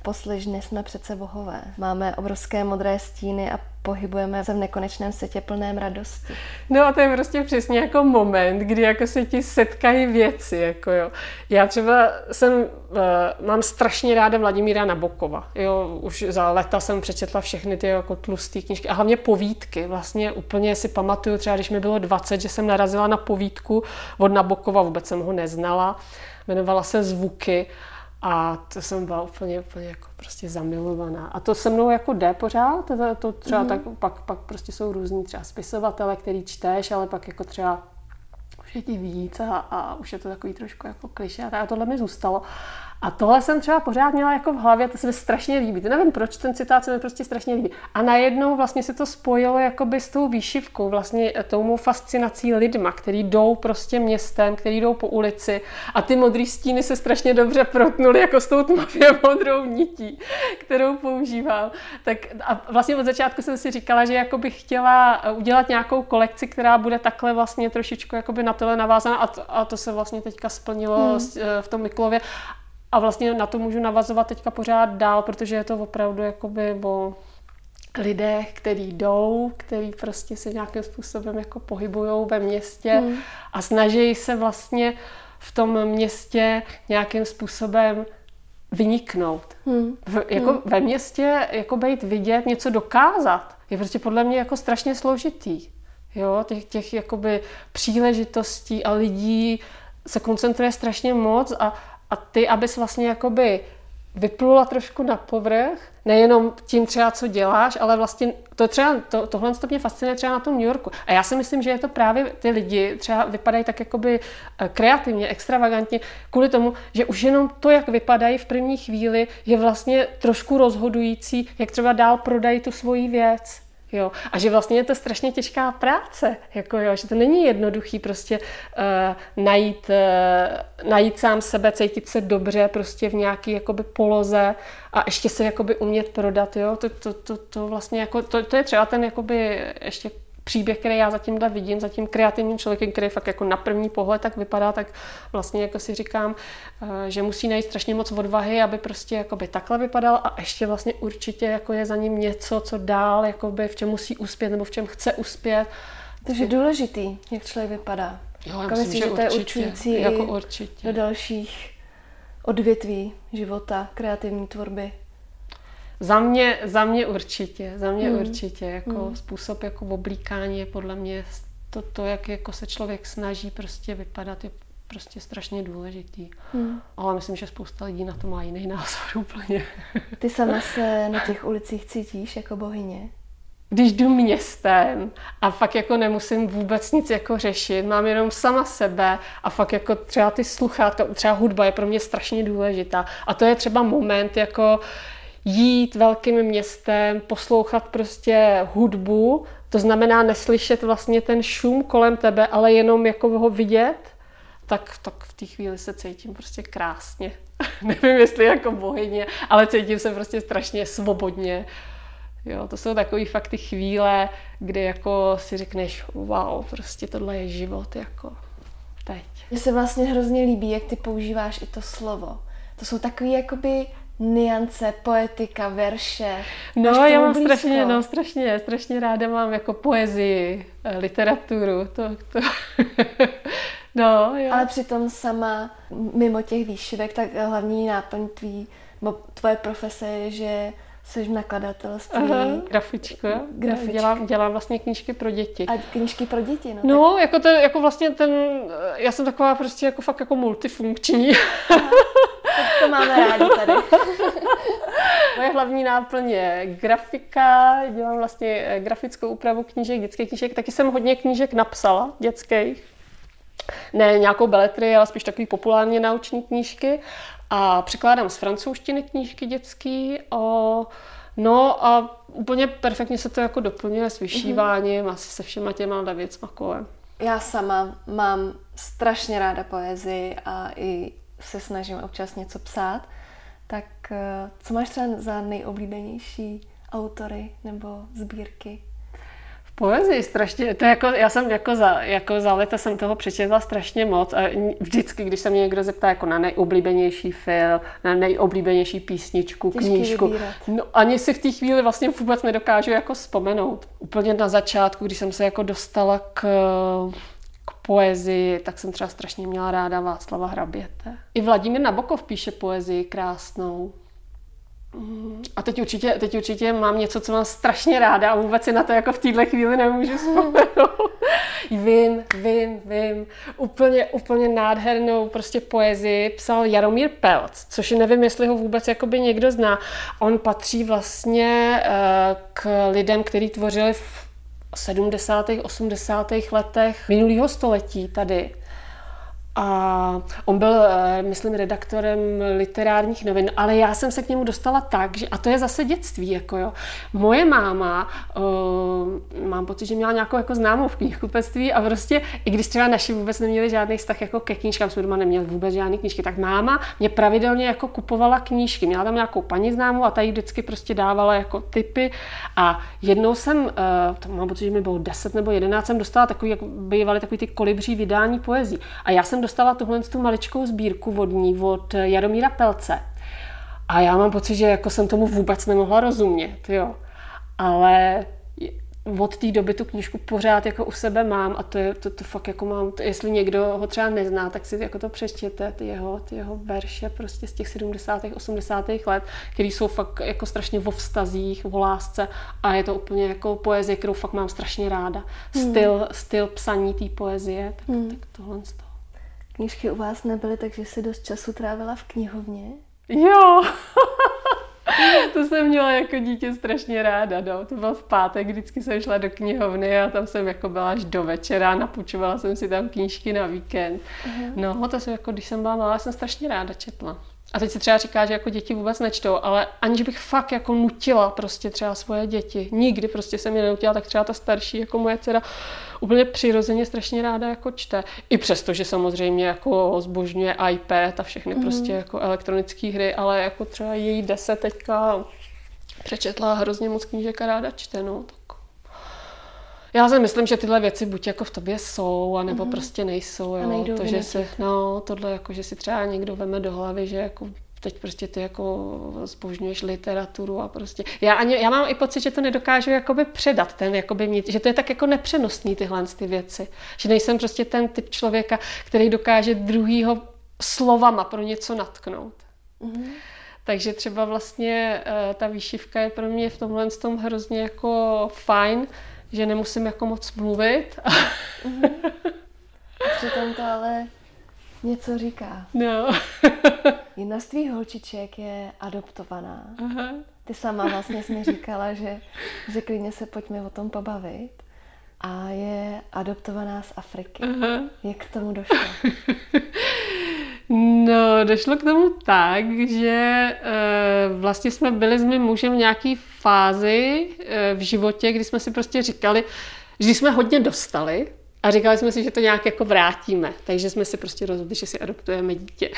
poslyžny jsme přece bohové. Máme obrovské modré stíny a pohybujeme se v nekonečném světě plném radosti. No a to je prostě přesně jako moment, kdy jako se ti setkají věci, jako jo. Já třeba jsem, uh, mám strašně ráda Vladimíra Nabokova, jo, už za leta jsem přečetla všechny ty jako tlusté knížky a hlavně povídky, vlastně úplně si pamatuju třeba, když mi bylo 20, že jsem narazila na povídku od Nabokova, vůbec jsem ho neznala, jmenovala se Zvuky a to jsem byla úplně, úplně jako prostě zamilovaná. A to se mnou jako jde pořád, to, to třeba mm-hmm. tak, pak, pak prostě jsou různí třeba spisovatele, který čteš, ale pak jako třeba už je ti víc a, a už je to takový trošku jako kliše a tohle mi zůstalo. A tohle jsem třeba pořád měla jako v hlavě, to se mi strašně líbí. To nevím proč, ten citát se mi prostě strašně líbí. A najednou vlastně se to spojilo jakoby s tou výšivkou, vlastně tou mou fascinací lidma, který jdou prostě městem, který jdou po ulici a ty modré stíny se strašně dobře protnuly jako s tou tmavě modrou nití, kterou používám. Tak a vlastně od začátku jsem si říkala, že jako bych chtěla udělat nějakou kolekci, která bude takhle vlastně trošičku jakoby na tohle navázaná a to, a to se vlastně teďka splnilo hmm. Eh, v tom Miklově. A vlastně na to můžu navazovat teďka pořád dál, protože je to opravdu jakoby o lidech, kteří jdou, kteří prostě se nějakým způsobem jako pohybují ve městě hmm. a snaží se vlastně v tom městě nějakým způsobem vyniknout. Hmm. V, jako hmm. ve městě jako být vidět, něco dokázat, je prostě podle mě jako strašně složitý. Jo, těch, těch jakoby příležitostí a lidí se koncentruje strašně moc a, a ty, abys vlastně jakoby vyplula trošku na povrch, nejenom tím třeba, co děláš, ale vlastně to třeba, to, tohle to mě fascinuje třeba na tom New Yorku. A já si myslím, že je to právě ty lidi třeba vypadají tak jakoby eh, kreativně, extravagantně, kvůli tomu, že už jenom to, jak vypadají v první chvíli, je vlastně trošku rozhodující, jak třeba dál prodají tu svoji věc. Jo. A že vlastně je to strašně těžká práce, jako jo, že to není jednoduchý prostě uh, najít, uh, najít sám sebe, cítit se dobře prostě v nějaký jakoby poloze a ještě se jakoby umět prodat, jo, to, to, to, to vlastně jako, to, to je třeba ten jakoby ještě příběh, který já zatím vidím, za tím kreativním člověkem, který fakt jako na první pohled tak vypadá, tak vlastně jako si říkám, eh, že musí najít strašně moc odvahy, aby prostě jakoby takhle vypadal a ještě vlastně určitě jako je za ním něco, co dál, jakoby v čem musí uspět nebo v čem chce uspět. Takže důležitý, jak člověk vypadá. Jo, já myslím, myslím, že, že to je určující jako určitě. do dalších odvětví života, kreativní tvorby. Za mě, za mě určitě, za mě hmm. určitě. Jako hmm. způsob jako oblíkání je podle mě to, to, jak jako se člověk snaží prostě vypadat, je prostě strašně důležitý. Hmm. Ale myslím, že spousta lidí na to má jiný názor úplně. Ty sama se na těch ulicích cítíš jako bohyně? Když jdu městem a fakt jako nemusím vůbec nic jako řešit, mám jenom sama sebe a fakt jako třeba ty sluchátka, třeba hudba je pro mě strašně důležitá. A to je třeba moment jako, jít velkým městem, poslouchat prostě hudbu, to znamená neslyšet vlastně ten šum kolem tebe, ale jenom jako ho vidět, tak, tak v té chvíli se cítím prostě krásně. Nevím, jestli jako bohyně, ale cítím se prostě strašně svobodně. Jo, to jsou takové fakt ty chvíle, kdy jako si řekneš, wow, prostě tohle je život, jako teď. Mně se vlastně hrozně líbí, jak ty používáš i to slovo. To jsou takové jakoby niance, poetika, verše. No, já mám blízko. strašně, no, strašně, strašně ráda mám jako poezii, eh, literaturu, to, to. no, jo. Ale přitom sama, mimo těch výšivek, tak hlavní náplň tvý, tvoje profese je, že jsi v nakladatelství. Aha, grafička. Grafička. Dělám, dělám vlastně knížky pro děti. A knížky pro děti, no. No, tak... jako, to, jako vlastně ten, já jsem taková prostě jako fakt jako multifunkční. Aha, to máme rádi tady. Moje hlavní náplň je grafika, dělám vlastně eh, grafickou úpravu knížek, dětských knížek. Taky jsem hodně knížek napsala, dětských. Ne nějakou beletry, ale spíš takový populárně nauční knížky. A překládám z francouzštiny knížky dětský. O, no a úplně perfektně se to jako doplňuje s vyšíváním, mm-hmm. asi se všema těma věcma kolem. Já sama mám strašně ráda poezii a i se snažím občas něco psát, tak eh, co máš třeba za nejoblíbenější autory nebo sbírky? Poezii strašně, to jako, já jsem jako za, jako za leta jsem toho přečetla strašně moc a vždycky, když se mě někdo zeptá jako na nejoblíbenější film, na nejoblíbenější písničku, Těžký knížku, vybírat. no ani si v té chvíli vlastně vůbec nedokážu jako vzpomenout. Úplně na začátku, když jsem se jako dostala k k poezii, tak jsem třeba strašně měla ráda Václava Hraběte. I Vladimír Nabokov píše poezii krásnou. A teď určitě, teď určitě mám něco, co mám strašně ráda a vůbec si na to jako v téhle chvíli nemůžu vzpomenout. vím, vím, vím. Úplně, úplně nádhernou prostě poezii psal Jaromír Pelc, což nevím, jestli ho vůbec jakoby někdo zná. On patří vlastně eh, k lidem, kteří tvořili v 70. 80. letech minulého století tady. A on byl, eh, myslím, redaktorem literárních novin, ale já jsem se k němu dostala tak, že, a to je zase dětství, jako jo. Moje máma, uh, mám pocit, že měla nějakou jako známou v knihkupectví a prostě, i když třeba naši vůbec neměli žádný vztah jako ke knížkám, jsme doma neměli vůbec žádné knížky, tak máma mě pravidelně jako kupovala knížky. Měla tam nějakou paní známou a ta jí vždycky prostě dávala jako typy a jednou jsem, uh, to mám pocit, že mi bylo 10 nebo 11, jsem dostala takový, jak bývaly takový ty kolibří vydání poezí. A já jsem dostala tuhle tu maličkou sbírku vodní od Jaromíra Pelce. A já mám pocit, že jako jsem tomu vůbec nemohla rozumět, jo. Ale od té doby tu knížku pořád jako u sebe mám a to, je, to, to fakt jako mám, to, jestli někdo ho třeba nezná, tak si jako to přečtěte, ty jeho, ty jeho verše prostě z těch 70. 80. let, který jsou fakt jako strašně vo vztazích, o lásce a je to úplně jako poezie, kterou fakt mám strašně ráda. Styl, hmm. styl psaní té poezie, tak, hmm. tak tohle z toho. Knížky u vás nebyly, takže si dost času trávila v knihovně? Jo! to jsem měla jako dítě strašně ráda, no. To byl v pátek, vždycky jsem šla do knihovny a tam jsem jako byla až do večera, napůjčovala jsem si tam knížky na víkend. Uh-huh. No, to jsem jako, když jsem byla malá, jsem strašně ráda četla. A teď se třeba říká, že jako děti vůbec nečtou, ale aniž bych fakt jako nutila prostě třeba svoje děti. Nikdy prostě jsem je nenutila, tak třeba ta starší, jako moje dcera, úplně přirozeně strašně ráda jako čte. I přesto, že samozřejmě jako zbožňuje iPad a všechny mm. prostě jako elektronické hry, ale jako třeba její deset teďka přečetla hrozně moc knížek a ráda čte, no. Tak já si myslím, že tyhle věci buď jako v tobě jsou, anebo mm-hmm. prostě nejsou. Jo. To, že si, no, tohle jako, že si třeba někdo veme do hlavy, že jako teď prostě ty jako zbožňuješ literaturu a prostě. Já, ani, já mám i pocit, že to nedokážu jakoby předat, ten jakoby mít, že to je tak jako nepřenosný tyhle ty věci. Že nejsem prostě ten typ člověka, který dokáže druhýho slovama pro něco natknout. Mm-hmm. Takže třeba vlastně uh, ta výšivka je pro mě v tomhle tom hrozně jako fajn, že nemusím jako moc mluvit. Mm-hmm. Přitom to ale něco říká. No. Jedna z tvých holčiček je adoptovaná. Aha. Ty sama vlastně jsi mi říkala, že, že klidně se pojďme o tom pobavit. A je adoptovaná z Afriky. Aha. Jak k tomu došlo? No, došlo k tomu tak, že e, vlastně jsme byli s mým mužem v nějaký fázi e, v životě, kdy jsme si prostě říkali, že jsme hodně dostali a říkali jsme si, že to nějak jako vrátíme. Takže jsme si prostě rozhodli, že si adoptujeme dítě.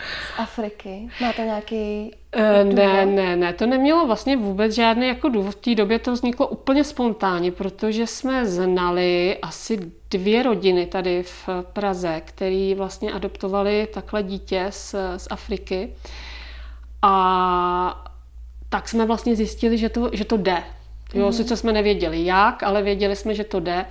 Z Afriky? Má to nějaký uh, Ne, ne, ne, to nemělo vlastně vůbec žádný jako důvod. V té době to vzniklo úplně spontánně, protože jsme znali asi dvě rodiny tady v Praze, které vlastně adoptovali takhle dítě z, z Afriky. A tak jsme vlastně zjistili, že to, že to jde. Jo, mm. sice jsme nevěděli jak, ale věděli jsme, že to jde.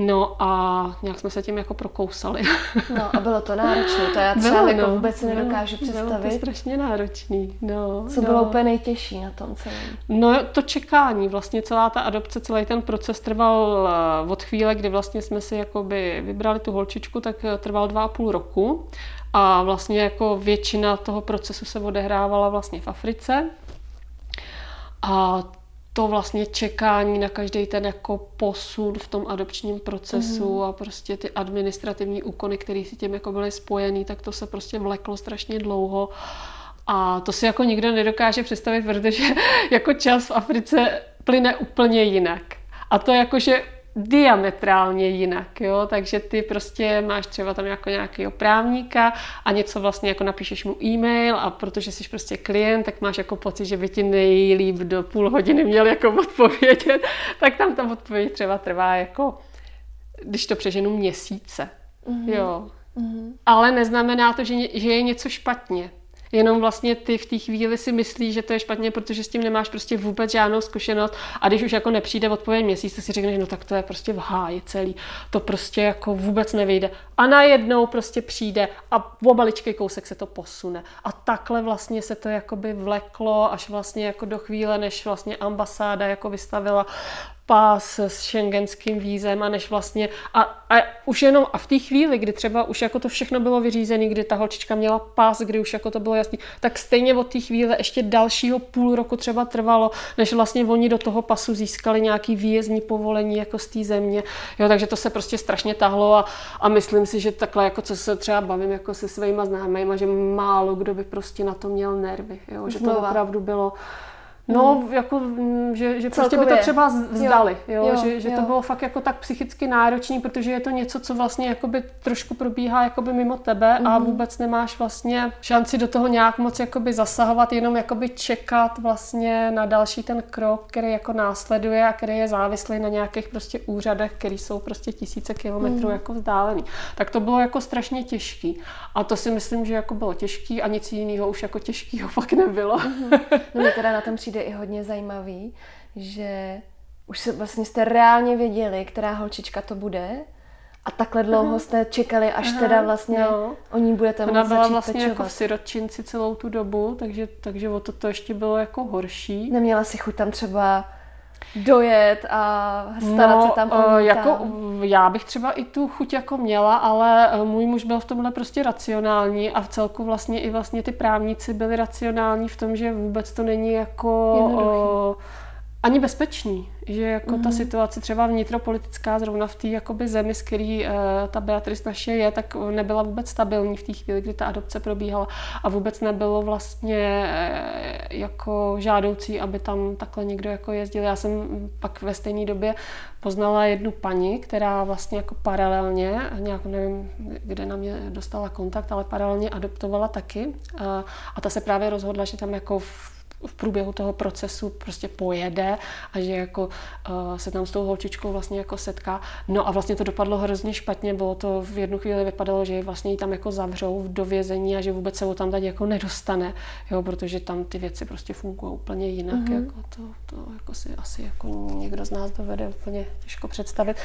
No a nějak jsme se tím jako prokousali. No a bylo to náročné, to já třeba Bylo, jako no. vůbec Bylo, nedokážu Bylo to představit. strašně náročný. No, Co no. bylo úplně nejtěžší na tom celém? No to čekání, vlastně celá ta adopce, celý ten proces trval eh, od chvíle, kdy vlastně jsme si jakoby vybrali tu holčičku, tak eh, trval dva a půl roku. A vlastně jako většina toho procesu se odehrávala vlastně v Africe. A to vlastně čekání na každý ten jako posun v tom adopčním procesu mm. a prostě ty administrativní úkony, které si tím jako byly spojený, tak to se prostě vleklo strašně dlouho. A to si jako nikdo nedokáže představit, protože jako čas v Africe plyne úplně jinak. A to jako, že diametrálně jinak, jo, takže ty prostě máš třeba tam jako nějakého právníka a něco vlastně jako napíšeš mu e-mail a protože jsi prostě klient, tak máš jako pocit, že by ti nejlíp do půl hodiny měl jako odpovědět, tak tam ta odpověď třeba trvá jako, když to přeženu měsíce, mm-hmm. jo. Mm-hmm. Ale neznamená to, že, že je něco špatně. Jenom vlastně ty v té chvíli si myslíš, že to je špatně, protože s tím nemáš prostě vůbec žádnou zkušenost a když už jako nepřijde odpověď měsíc, to si řekneš, no tak to je prostě v háji celý, to prostě jako vůbec nevyjde. A najednou prostě přijde a o maličký kousek se to posune. A takhle vlastně se to jakoby vleklo až vlastně jako do chvíle, než vlastně ambasáda jako vystavila pás s šengenským vízem a než vlastně a, a už jenom a v té chvíli, kdy třeba už jako to všechno bylo vyřízené, kdy ta holčička měla pás, kdy už jako to bylo jasný, tak stejně od té chvíle ještě dalšího půl roku třeba trvalo, než vlastně oni do toho pasu získali nějaký výjezdní povolení jako z té země. Jo, takže to se prostě strašně tahlo a, a myslím si, že takhle jako co se třeba bavím jako se svýma známejma, že málo kdo by prostě na to měl nervy, jo, že to opravdu bylo No, hmm. jako, mm, že, že prostě by to třeba vzdali, jo, jo, že, že jo. to bylo fakt jako tak psychicky náročný, protože je to něco, co vlastně jakoby trošku probíhá jakoby mimo tebe a hmm. vůbec nemáš vlastně šanci do toho nějak moc jakoby zasahovat, jenom jakoby čekat vlastně na další ten krok, který jako následuje a který je závislý na nějakých prostě úřadech, který jsou prostě tisíce kilometrů hmm. jako vzdálený. Tak to bylo jako strašně těžký. A to si myslím, že jako bylo těžký a nic jiného už jako těžkého fakt nebylo. Hmm. No mě teda na tom přijde přijde i hodně zajímavý, že už se vlastně jste reálně věděli, která holčička to bude a takhle dlouho Aha. jste čekali, až Aha, teda vlastně no. o ní budete Ona byla vlastně pečovat. jako v sirotčinci celou tu dobu, takže, takže o to, to ještě bylo jako horší. Neměla si chuť tam třeba dojet a starat no, se tam o jako, tam. Já bych třeba i tu chuť jako měla, ale eh, můj muž byl v tomhle prostě racionální a v celku vlastně i vlastně ty právníci byli racionální v tom, že vůbec to není jako... Jednoduchý ani bezpečný, že jako mm. ta mhm. situace třeba vnitropolitická zrovna v té jakoby zemi, z který uh, ta Beatrice naše je, tak nebyla vůbec stabilní v té chvíli, kdy ta adopce probíhala a vůbec nebylo vlastně uh, jako žádoucí, aby tam takhle někdo jako jezdil. Já jsem pak ve stejné době poznala jednu paní, která vlastně jako paralelně, nějak nevím, kde na mě dostala kontakt, ale paralelně adoptovala taky uh, a ta se právě rozhodla, že tam jako v v průběhu toho procesu prostě pojede a že jako uh, se tam s tou holčičkou vlastně jako setká. No a vlastně to dopadlo hrozně špatně, bylo to v jednu chvíli vypadalo, že vlastně ji tam jako zavřou do vězení a že vůbec se ho tam tady jako nedostane, jo, protože tam ty věci prostě fungují úplně jinak, mm-hmm. jako to, to jako si asi jako někdo z nás dovede úplně těžko představit.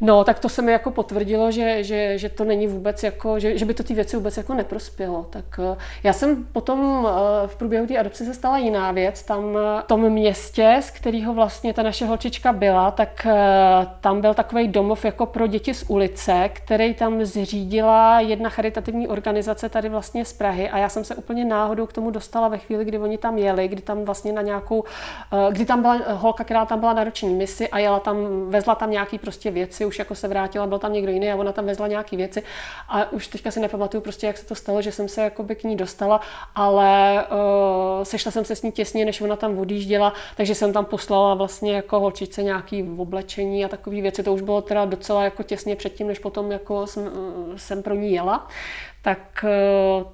No, tak to se mi jako potvrdilo, že, že, že to není vůbec jako, že, že by to ty věci vůbec jako neprospělo. Tak uh, já jsem potom uh, v průběhu té adopce se stala jiná jiná věc. Tam v tom městě, z kterého vlastně ta naše holčička byla, tak eh, tam byl takový domov jako pro děti z ulice, který tam zřídila jedna charitativní organizace tady vlastně z Prahy a já jsem se úplně náhodou k tomu dostala ve chvíli, kdy oni tam jeli, kdy tam vlastně na nějakou, eh, kdy tam byla holka, která tam byla na roční misi a jela tam, vezla tam nějaký prostě věci, už jako se vrátila, byl tam někdo jiný a ona tam vezla nějaký věci a už teďka si nepamatuju prostě, jak se to stalo, že jsem se jakoby k ní dostala, ale uh, sešla jsem se s ní těsně, než ona tam odjížděla, takže jsem tam poslala vlastně jako holčice nějaký oblečení a takové věci. To už bylo teda docela jako těsně předtím, než potom jako jsem, jsem pro ní jela. Tak,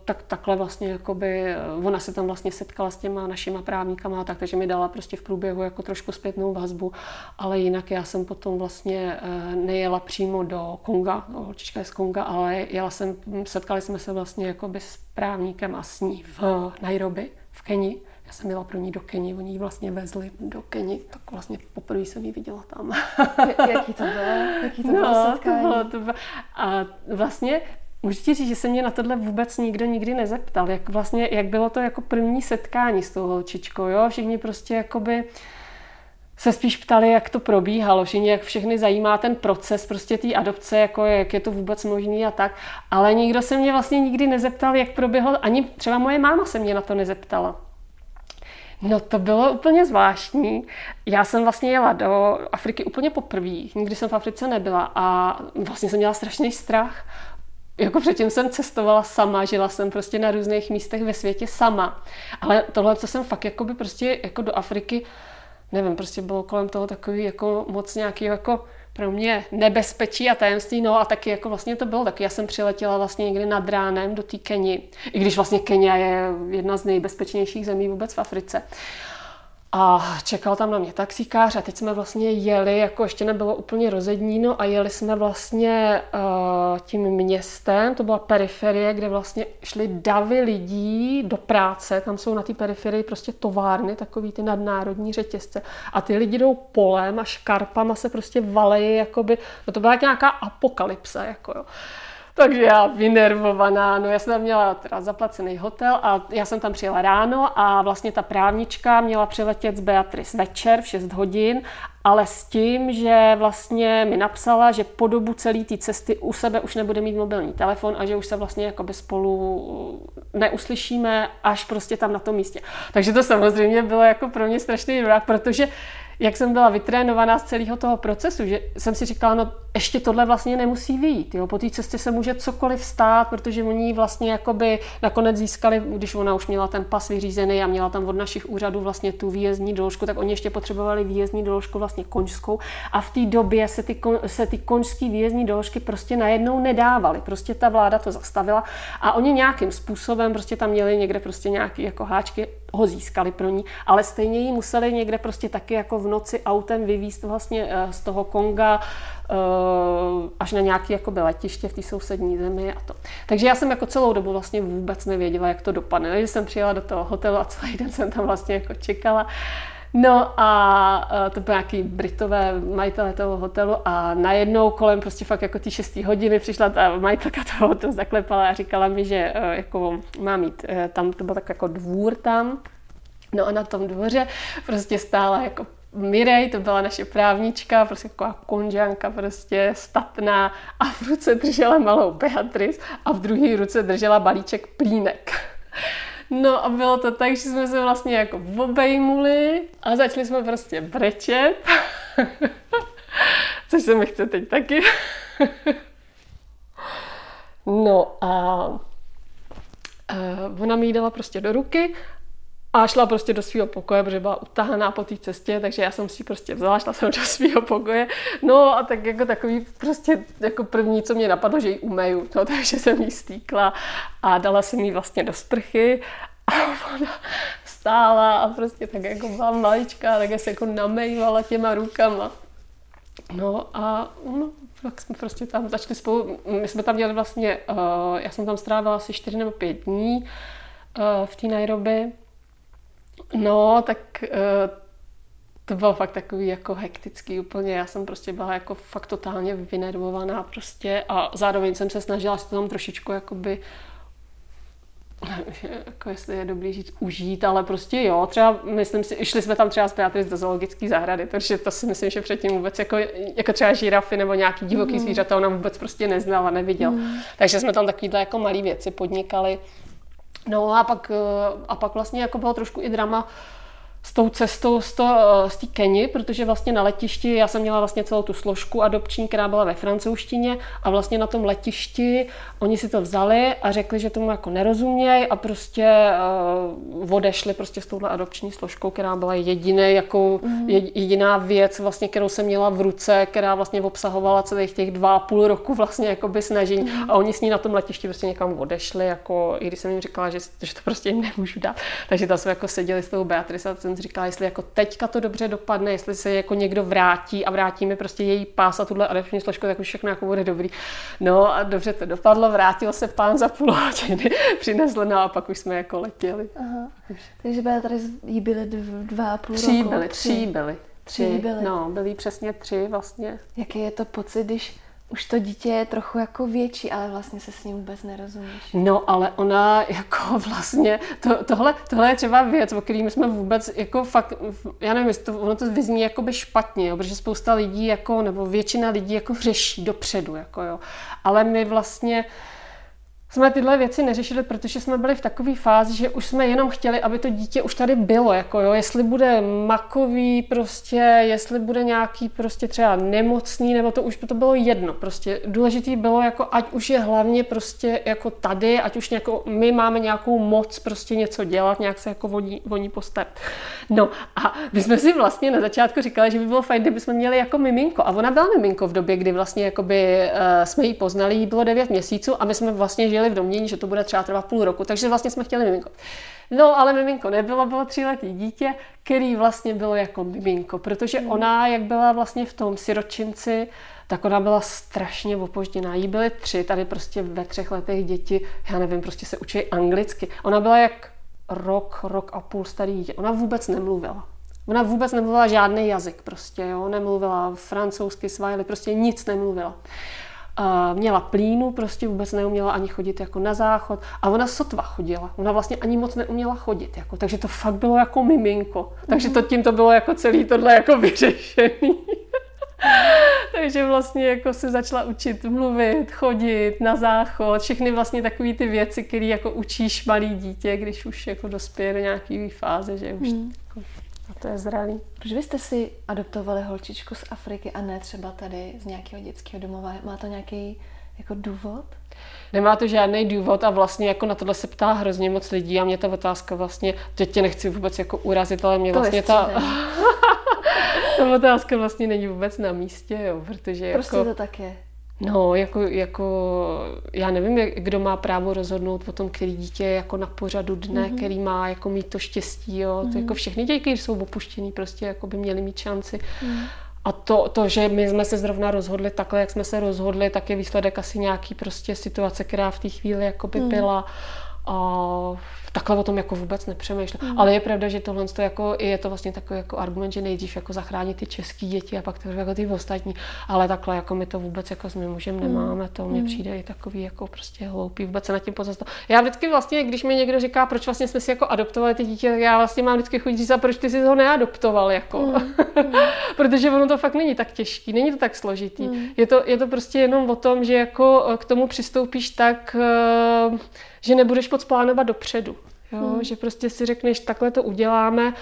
tak takhle vlastně jakoby, ona se tam vlastně setkala s těma našima právníkama, tak, takže mi dala prostě v průběhu jako trošku zpětnou vazbu, ale jinak já jsem potom vlastně eh, nejela přímo do Konga, holčička je z Konga, ale jela jsem, setkali jsme se vlastně jakoby s právníkem a s ní v Nairobi, v Keni, já jsem jela pro ní do Keni, oni ji vlastně vezli do Keni, tak vlastně poprvé jsem ji viděla tam. Jaký to bylo? Jaký to no, bylo setkání? To bylo, to bylo. A vlastně Můžu ti říct, že se mě na tohle vůbec nikdo nikdy nezeptal, jak vlastně, jak bylo to jako první setkání s tou holčičkou, jo? Všichni prostě jakoby se spíš ptali, jak to probíhalo, všichni, jak všechny zajímá ten proces prostě té adopce, jako jak je to vůbec možný a tak, ale nikdo se mě vlastně nikdy nezeptal, jak proběhlo, ani třeba moje máma se mě na to nezeptala. No to bylo úplně zvláštní. Já jsem vlastně jela do Afriky úplně poprvé. Nikdy jsem v Africe nebyla a vlastně jsem měla strašný strach. Jako předtím jsem cestovala sama, žila jsem prostě na různých místech ve světě sama. Ale tohle, co jsem fakt jakoby prostě jako do Afriky nevím, prostě bylo kolem toho takový jako moc nějaký jako pro mě nebezpečí a tajemství, no a taky jako vlastně to bylo taky. Já jsem přiletěla vlastně někdy nad ránem do té Keni, i když vlastně Kenia je jedna z nejbezpečnějších zemí vůbec v Africe. A čekal tam na mě taxikář a teď jsme vlastně jeli, jako ještě nebylo úplně rozedníno a jeli jsme vlastně uh, tím městem, to byla periferie, kde vlastně šly davy lidí do práce, tam jsou na té periferii prostě továrny, takový ty nadnárodní řetězce a ty lidi jdou polem a škarpama se prostě valejí, jakoby, no to byla nějaká apokalypse, jako jo. Takže já vynervovaná, no já jsem měla teda zaplacený hotel a já jsem tam přijela ráno a vlastně ta právnička měla přiletět z Beatrice večer v 6 hodin, ale s tím, že vlastně mi napsala, že po dobu celé té cesty u sebe už nebude mít mobilní telefon a že už se vlastně jakoby spolu neuslyšíme až prostě tam na tom místě. Takže to samozřejmě bylo jako pro mě strašný vrah, protože jak jsem byla vytrénovaná z celého toho procesu, že jsem si říkala, no ještě tohle vlastně nemusí vyjít. Jo? Po té cestě se může cokoliv stát, protože oni vlastně jakoby nakonec získali, když ona už měla ten pas vyřízený a měla tam od našich úřadů vlastně tu výjezdní doložku, tak oni ještě potřebovali výjezdní doložku vlastně koňskou a v té době se ty, se ty koňské výjezdní doložky prostě najednou nedávaly. Prostě ta vláda to zastavila a oni nějakým způsobem prostě tam měli někde prostě nějaký jako háčky, ho získali pro ní, ale stejně ji museli někde prostě taky jako v noci autem vyvízt vlastně eh, z toho Konga Eh, až na nějaké jakoby letiště v té sousední zemi a to. Takže já jsem jako celou dobu vlastně vůbec nevěděla, jak to dopadne. Takže jsem přijela do toho hotelu a celý den jsem tam vlastně jako čekala. No a eh, to byly nějaký britové majitele toho hotelu a najednou kolem prostě fakt jako ty 6 hodiny přišla ta majitelka toho hotelu, zaklepala a říkala mi, že jako má mít, tam to byl tak jako dvůr tam, No a na tom dvoře prostě stála jako Mirej, to byla naše právnička, prostě taková konžanka, prostě statná a v ruce držela malou Beatrice a v druhé ruce držela balíček plínek. No a bylo to tak, že jsme se vlastně jako obejmuli a začali jsme prostě brečet. Což se mi chce teď taky. no a Uh, ona mi ji dala prostě do ruky a šla prostě do svého pokoje, protože byla utahaná po té cestě, takže já jsem si prostě vzala, šla jsem do svého pokoje. No a tak jako takový prostě jako první, co mě napadlo, že ji umeju. No takže jsem jí stýkla a dala jsem jí vlastně do sprchy a ona stála a prostě tak jako byla maličká, tak se jako namejvala těma rukama. No a no, tak jsme prostě tam začali spolu, my jsme tam měli vlastně, uh, já jsem tam strávila asi 4 nebo 5 dní uh, v té Nairobi No, tak uh, to bylo fakt takový jako hektický úplně. Já jsem prostě byla jako fakt totálně vynervovaná prostě a zároveň jsem se snažila si to tam trošičku jakoby jako jestli je dobrý říct užít, ale prostě jo, třeba myslím si, šli jsme tam třeba s Beatrice do zoologické zahrady, protože to si myslím, že předtím vůbec jako, jako třeba žirafy nebo nějaký divoký mm. zvířata ona vůbec prostě neznala, neviděl. Mm. Takže jsme tam takovýhle jako malé věci podnikali. No a pak, eh, a pak vlastně jako bylo trošku i drama, s tou cestou z, to, z té Keni, protože vlastně na letišti, já jsem měla vlastně celou tu složku adopční, která byla ve francouzštině a vlastně na tom letišti oni si to vzali a řekli, že tomu jako nerozumějí a prostě uh, odešli prostě s touhle adopční složkou, která byla jediný, jako mm. jediná věc, vlastně, kterou jsem měla v ruce, která vlastně obsahovala celých těch dva a půl roku vlastně jakoby snažení mm. a oni s ní na tom letišti prostě někam odešli, jako i když jsem jim říkala, že, že to prostě jim nemůžu dát. Takže tam jsme jako seděli s tou Beatrice a jsem si říkala, jestli jako teďka to dobře dopadne, jestli se jako někdo vrátí a vrátí mi prostě její pás a tuhle adaptační složku, tak už všechno jako bude dobrý. No a dobře to dopadlo, vrátil se pán za půl hodiny, přinesl no a pak už jsme jako letěli. Aha. Takže byla tady jí byly dva a půl tři roku? Byly, tři byly. Tři byly. No, byly přesně tři vlastně. Jaký je to pocit, když už to dítě je trochu jako větší, ale vlastně se s ním vůbec nerozumíš. No, ale ona jako vlastně, to, tohle, tohle je třeba věc, o kterým jsme vůbec jako fakt, já nevím, to, ono to vyzní jakoby špatně, jo, protože spousta lidí jako, nebo většina lidí jako řeší dopředu, jako jo. Ale my vlastně, jsme tyhle věci neřešili, protože jsme byli v takové fázi, že už jsme jenom chtěli, aby to dítě už tady bylo, jako jo, jestli bude makový prostě, jestli bude nějaký prostě třeba nemocný, nebo to už to bylo jedno, prostě důležitý bylo jako, ať už je hlavně prostě jako tady, ať už nějakou, my máme nějakou moc prostě něco dělat, nějak se jako voní, voní postavit. No a my jsme si vlastně na začátku říkali, že by bylo fajn, kdybychom měli jako miminko. A ona byla miminko v době, kdy vlastně jakoby, uh, jsme ji poznali, jí bylo 9 měsíců a my jsme vlastně žili v domění, že to bude třeba trvat půl roku. Takže vlastně jsme chtěli miminko. No, ale miminko nebylo, bylo tříletý dítě, který vlastně bylo jako miminko, protože hmm. ona, jak byla vlastně v tom siročinci, tak ona byla strašně opožděná. Jí byly tři, tady prostě ve třech letech děti, já nevím, prostě se učí anglicky. Ona byla jak rok, rok a půl starý dítě. Ona vůbec nemluvila. Ona vůbec nemluvila žádný jazyk prostě, jo? nemluvila francouzsky, svajli, prostě nic nemluvila. Měla plínu, prostě vůbec neuměla ani chodit jako na záchod a ona sotva chodila. Ona vlastně ani moc neuměla chodit, jako, takže to fakt bylo jako miminko. Takže to tím to bylo jako celý tohle jako vyřešený. Takže vlastně jako se začala učit mluvit, chodit na záchod, všechny vlastně takové ty věci, které jako učíš malý dítě, když už jako dospěje do nějaké fáze, že už mm. jako, a to je zralý. Proč byste si adoptovali holčičku z Afriky a ne třeba tady z nějakého dětského domova? Má to nějaký jako důvod? Nemá to žádný důvod a vlastně jako na tohle se ptá hrozně moc lidí a mě ta otázka vlastně, teď tě nechci vůbec jako urazit, ale mě to vlastně ta... ta otázka vlastně není vůbec na místě, jo, protože prostě jako... to tak je. No, jako, jako, já nevím, jak, kdo má právo rozhodnout o tom, který dítě je jako na pořadu dne, mm-hmm. který má jako mít to štěstí, jo. Mm-hmm. To jako všechny děti, které jsou opuštěný, prostě jako by měly mít šanci. Mm. A to, to, že my jsme se zrovna rozhodli takhle, jak jsme se rozhodli, tak je výsledek asi nějaký prostě situace, která v té chvíli jako by mm. byla. A takhle o tom jako vůbec nepřemýšlím. Mm. Ale je pravda, že tohle to jako, je to vlastně takový jako argument, že nejdřív jako zachránit ty české děti a pak to jako ty ostatní. Ale takhle jako my to vůbec jako s mým mužem mm. nemáme, to mně mm. přijde i takový jako prostě hloupý vůbec se nad tím pozastavit. Já vždycky vlastně, když mi někdo říká, proč vlastně jsme si jako adoptovali ty dítě, tak já vlastně mám vždycky chuť říct, proč ty jsi ho neadoptoval, jako. Mm. Protože ono to fakt není tak těžký, není to tak složitý. Mm. Je, to, je to prostě jenom o tom, že jako k tomu přistoupíš tak, uh, že nebudeš moc plánovat dopředu. Jo? Hmm. Že prostě si řekneš, takhle to uděláme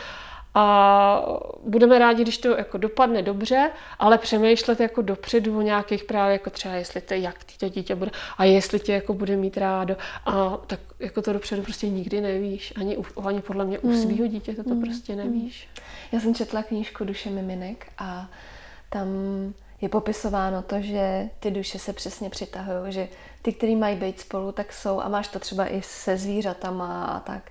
a budeme rádi, když to jako dopadne dobře, ale přemýšlet jako dopředu o nějakých právě jako třeba jestli to, jak to dítě bude a jestli tě jako bude mít rádo a tak jako to dopředu prostě nikdy nevíš. Ani, ani podle mě u hmm. svého dítě to hmm. prostě nevíš. Já jsem četla knížku Duše miminek a tam je popisováno to, že ty duše se přesně přitahují, že ty, který mají být spolu, tak jsou a máš to třeba i se zvířatama a tak.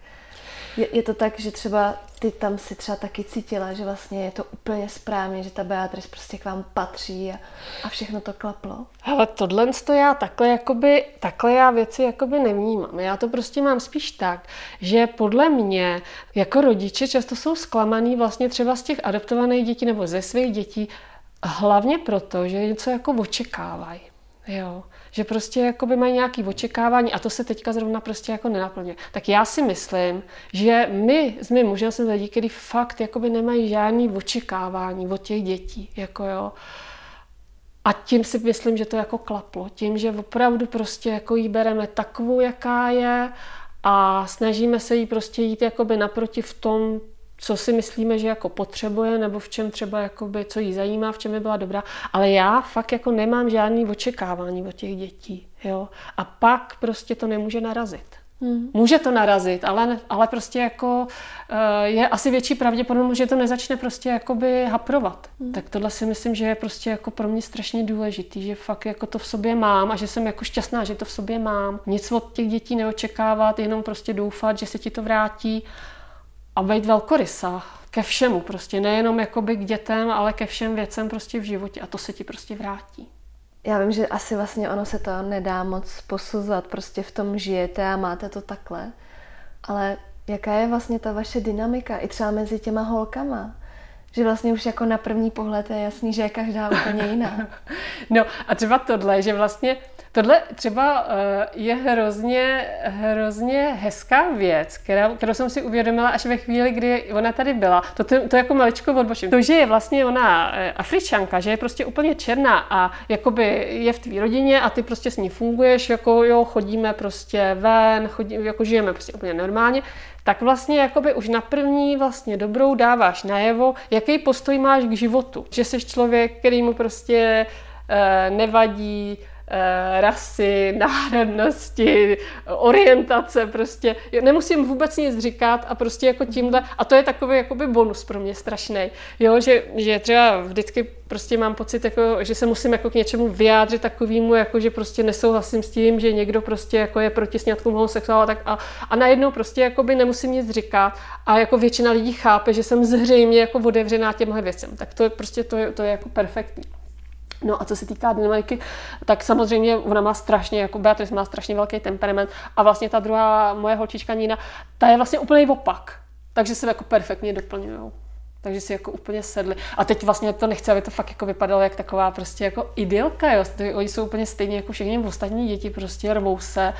Je, je to tak, že třeba ty tam si třeba taky cítila, že vlastně je to úplně správně, že ta Beatrice prostě k vám patří a, a všechno to klaplo? Hele, tohle to já takhle, jakoby, takhle já věci jakoby nevnímám. Já to prostě mám spíš tak, že podle mě jako rodiče často jsou zklamaný vlastně třeba z těch adoptovaných dětí nebo ze svých dětí, hlavně proto, že něco jako očekávají. Jo že prostě jakoby mají nějaké očekávání a to se teďka zrovna prostě jako nenaplňuje. Tak já si myslím, že my s mým mužem jsme lidi, kteří fakt jakoby nemají žádný očekávání od těch dětí. Jako jo. A tím si myslím, že to jako klaplo. Tím, že opravdu prostě jako jí bereme takovou, jaká je a snažíme se jí prostě jít jakoby naproti v tom, co si myslíme, že jako potřebuje, nebo v čem třeba, jakoby, co jí zajímá, v čem by byla dobrá. Ale já fakt jako nemám žádný očekávání od těch dětí. Jo? A pak prostě to nemůže narazit. Hmm. Může to narazit, ale, ale prostě jako eh, je asi větší pravděpodobnost, že to nezačne prostě jakoby haprovat. Hmm. Tak tohle si myslím, že je prostě jako pro mě strašně důležitý, že fakt jako to v sobě mám a že jsem jako šťastná, že to v sobě mám. Nic od těch dětí neočekávat, jenom prostě doufat, že se ti to vrátí a být velkorysa ke všemu prostě, nejenom jakoby k dětem, ale ke všem věcem prostě v životě a to se ti prostě vrátí. Já vím, že asi vlastně ono se to nedá moc posuzovat, prostě v tom žijete a máte to takhle, ale jaká je vlastně ta vaše dynamika i třeba mezi těma holkama? Že vlastně už jako na první pohled je jasný, že je každá úplně jiná. no a třeba tohle, že vlastně Tohle třeba eh, je hrozně, hrozně hezká věc, která, kterou jsem si uvědomila až ve chvíli, kdy ona tady byla. To, to, to jako maličko odbočím. To, že je vlastně ona eh, afričanka, že je prostě úplně černá a jakoby je v tvý rodině a ty prostě s ní funguješ, jako jo, chodíme prostě ven, chodí, jako žijeme prostě úplně normálně, tak vlastně jakoby už na první vlastně dobrou dáváš najevo, jaký postoj máš k životu. Že jsi člověk, který mu prostě e, nevadí rasy, národnosti, orientace prostě. Nemusím vůbec nic říkat a prostě jako tímhle, a to je takový jakoby bonus pro mě strašný. Jo, že, že třeba vždycky prostě mám pocit, jako, že se musím jako k něčemu vyjádřit takovému, jako, že prostě nesouhlasím s tím, že někdo prostě jako je proti sňatkům homosexuál a tak a, a najednou prostě jako by nemusím nic říkat a jako většina lidí chápe, že jsem zřejmě jako otevřená těmhle věcem. Tak to je prostě to je, to je jako perfektní. No a co se týká dynamiky, tak samozřejmě ona má strašně, jako Beatrice má strašně velký temperament a vlastně ta druhá moje holčička Nina, ta je vlastně úplně opak. Takže se jako perfektně doplňují takže si jako úplně sedli. A teď vlastně to nechci, aby to fakt jako vypadalo jak taková prostě jako idylka, jo. Oni jsou úplně stejně jako všechny ostatní děti, prostě rvou se,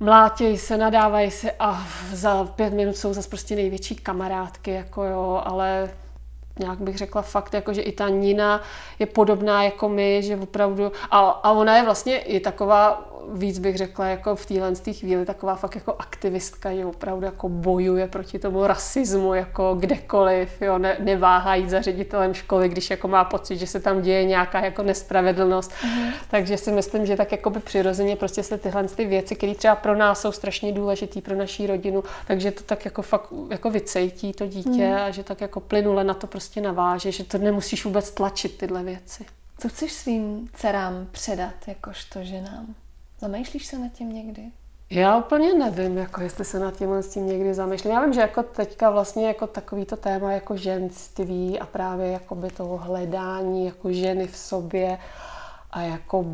mlátějí se, nadávají se a za pět minut jsou zase prostě největší kamarádky, jako jo, ale nějak bych řekla fakt, jako že i ta Nina je podobná jako my, že opravdu, a, a ona je vlastně i taková víc bych řekla jako v téhle chvíli taková fakt jako aktivistka, že opravdu jako bojuje proti tomu rasismu jako kdekoliv, jo, ne, neváhá jít za ředitelem školy, když jako má pocit, že se tam děje nějaká jako nespravedlnost. Mm. Takže si myslím, že tak jako by přirozeně prostě se tyhle ty věci, které třeba pro nás jsou strašně důležité pro naší rodinu, takže to tak jako fakt jako vycejtí to dítě mm. a že tak jako plynule na to prostě naváže, že to nemusíš vůbec tlačit tyhle věci. Co chceš svým dcerám předat jakožto ženám? Zamýšlíš se nad tím někdy? Já úplně nevím, jako jestli se nad tím, s tím někdy zamýšlím. Já vím, že jako teďka vlastně jako takovýto téma jako ženství a právě jako by toho hledání jako ženy v sobě a jako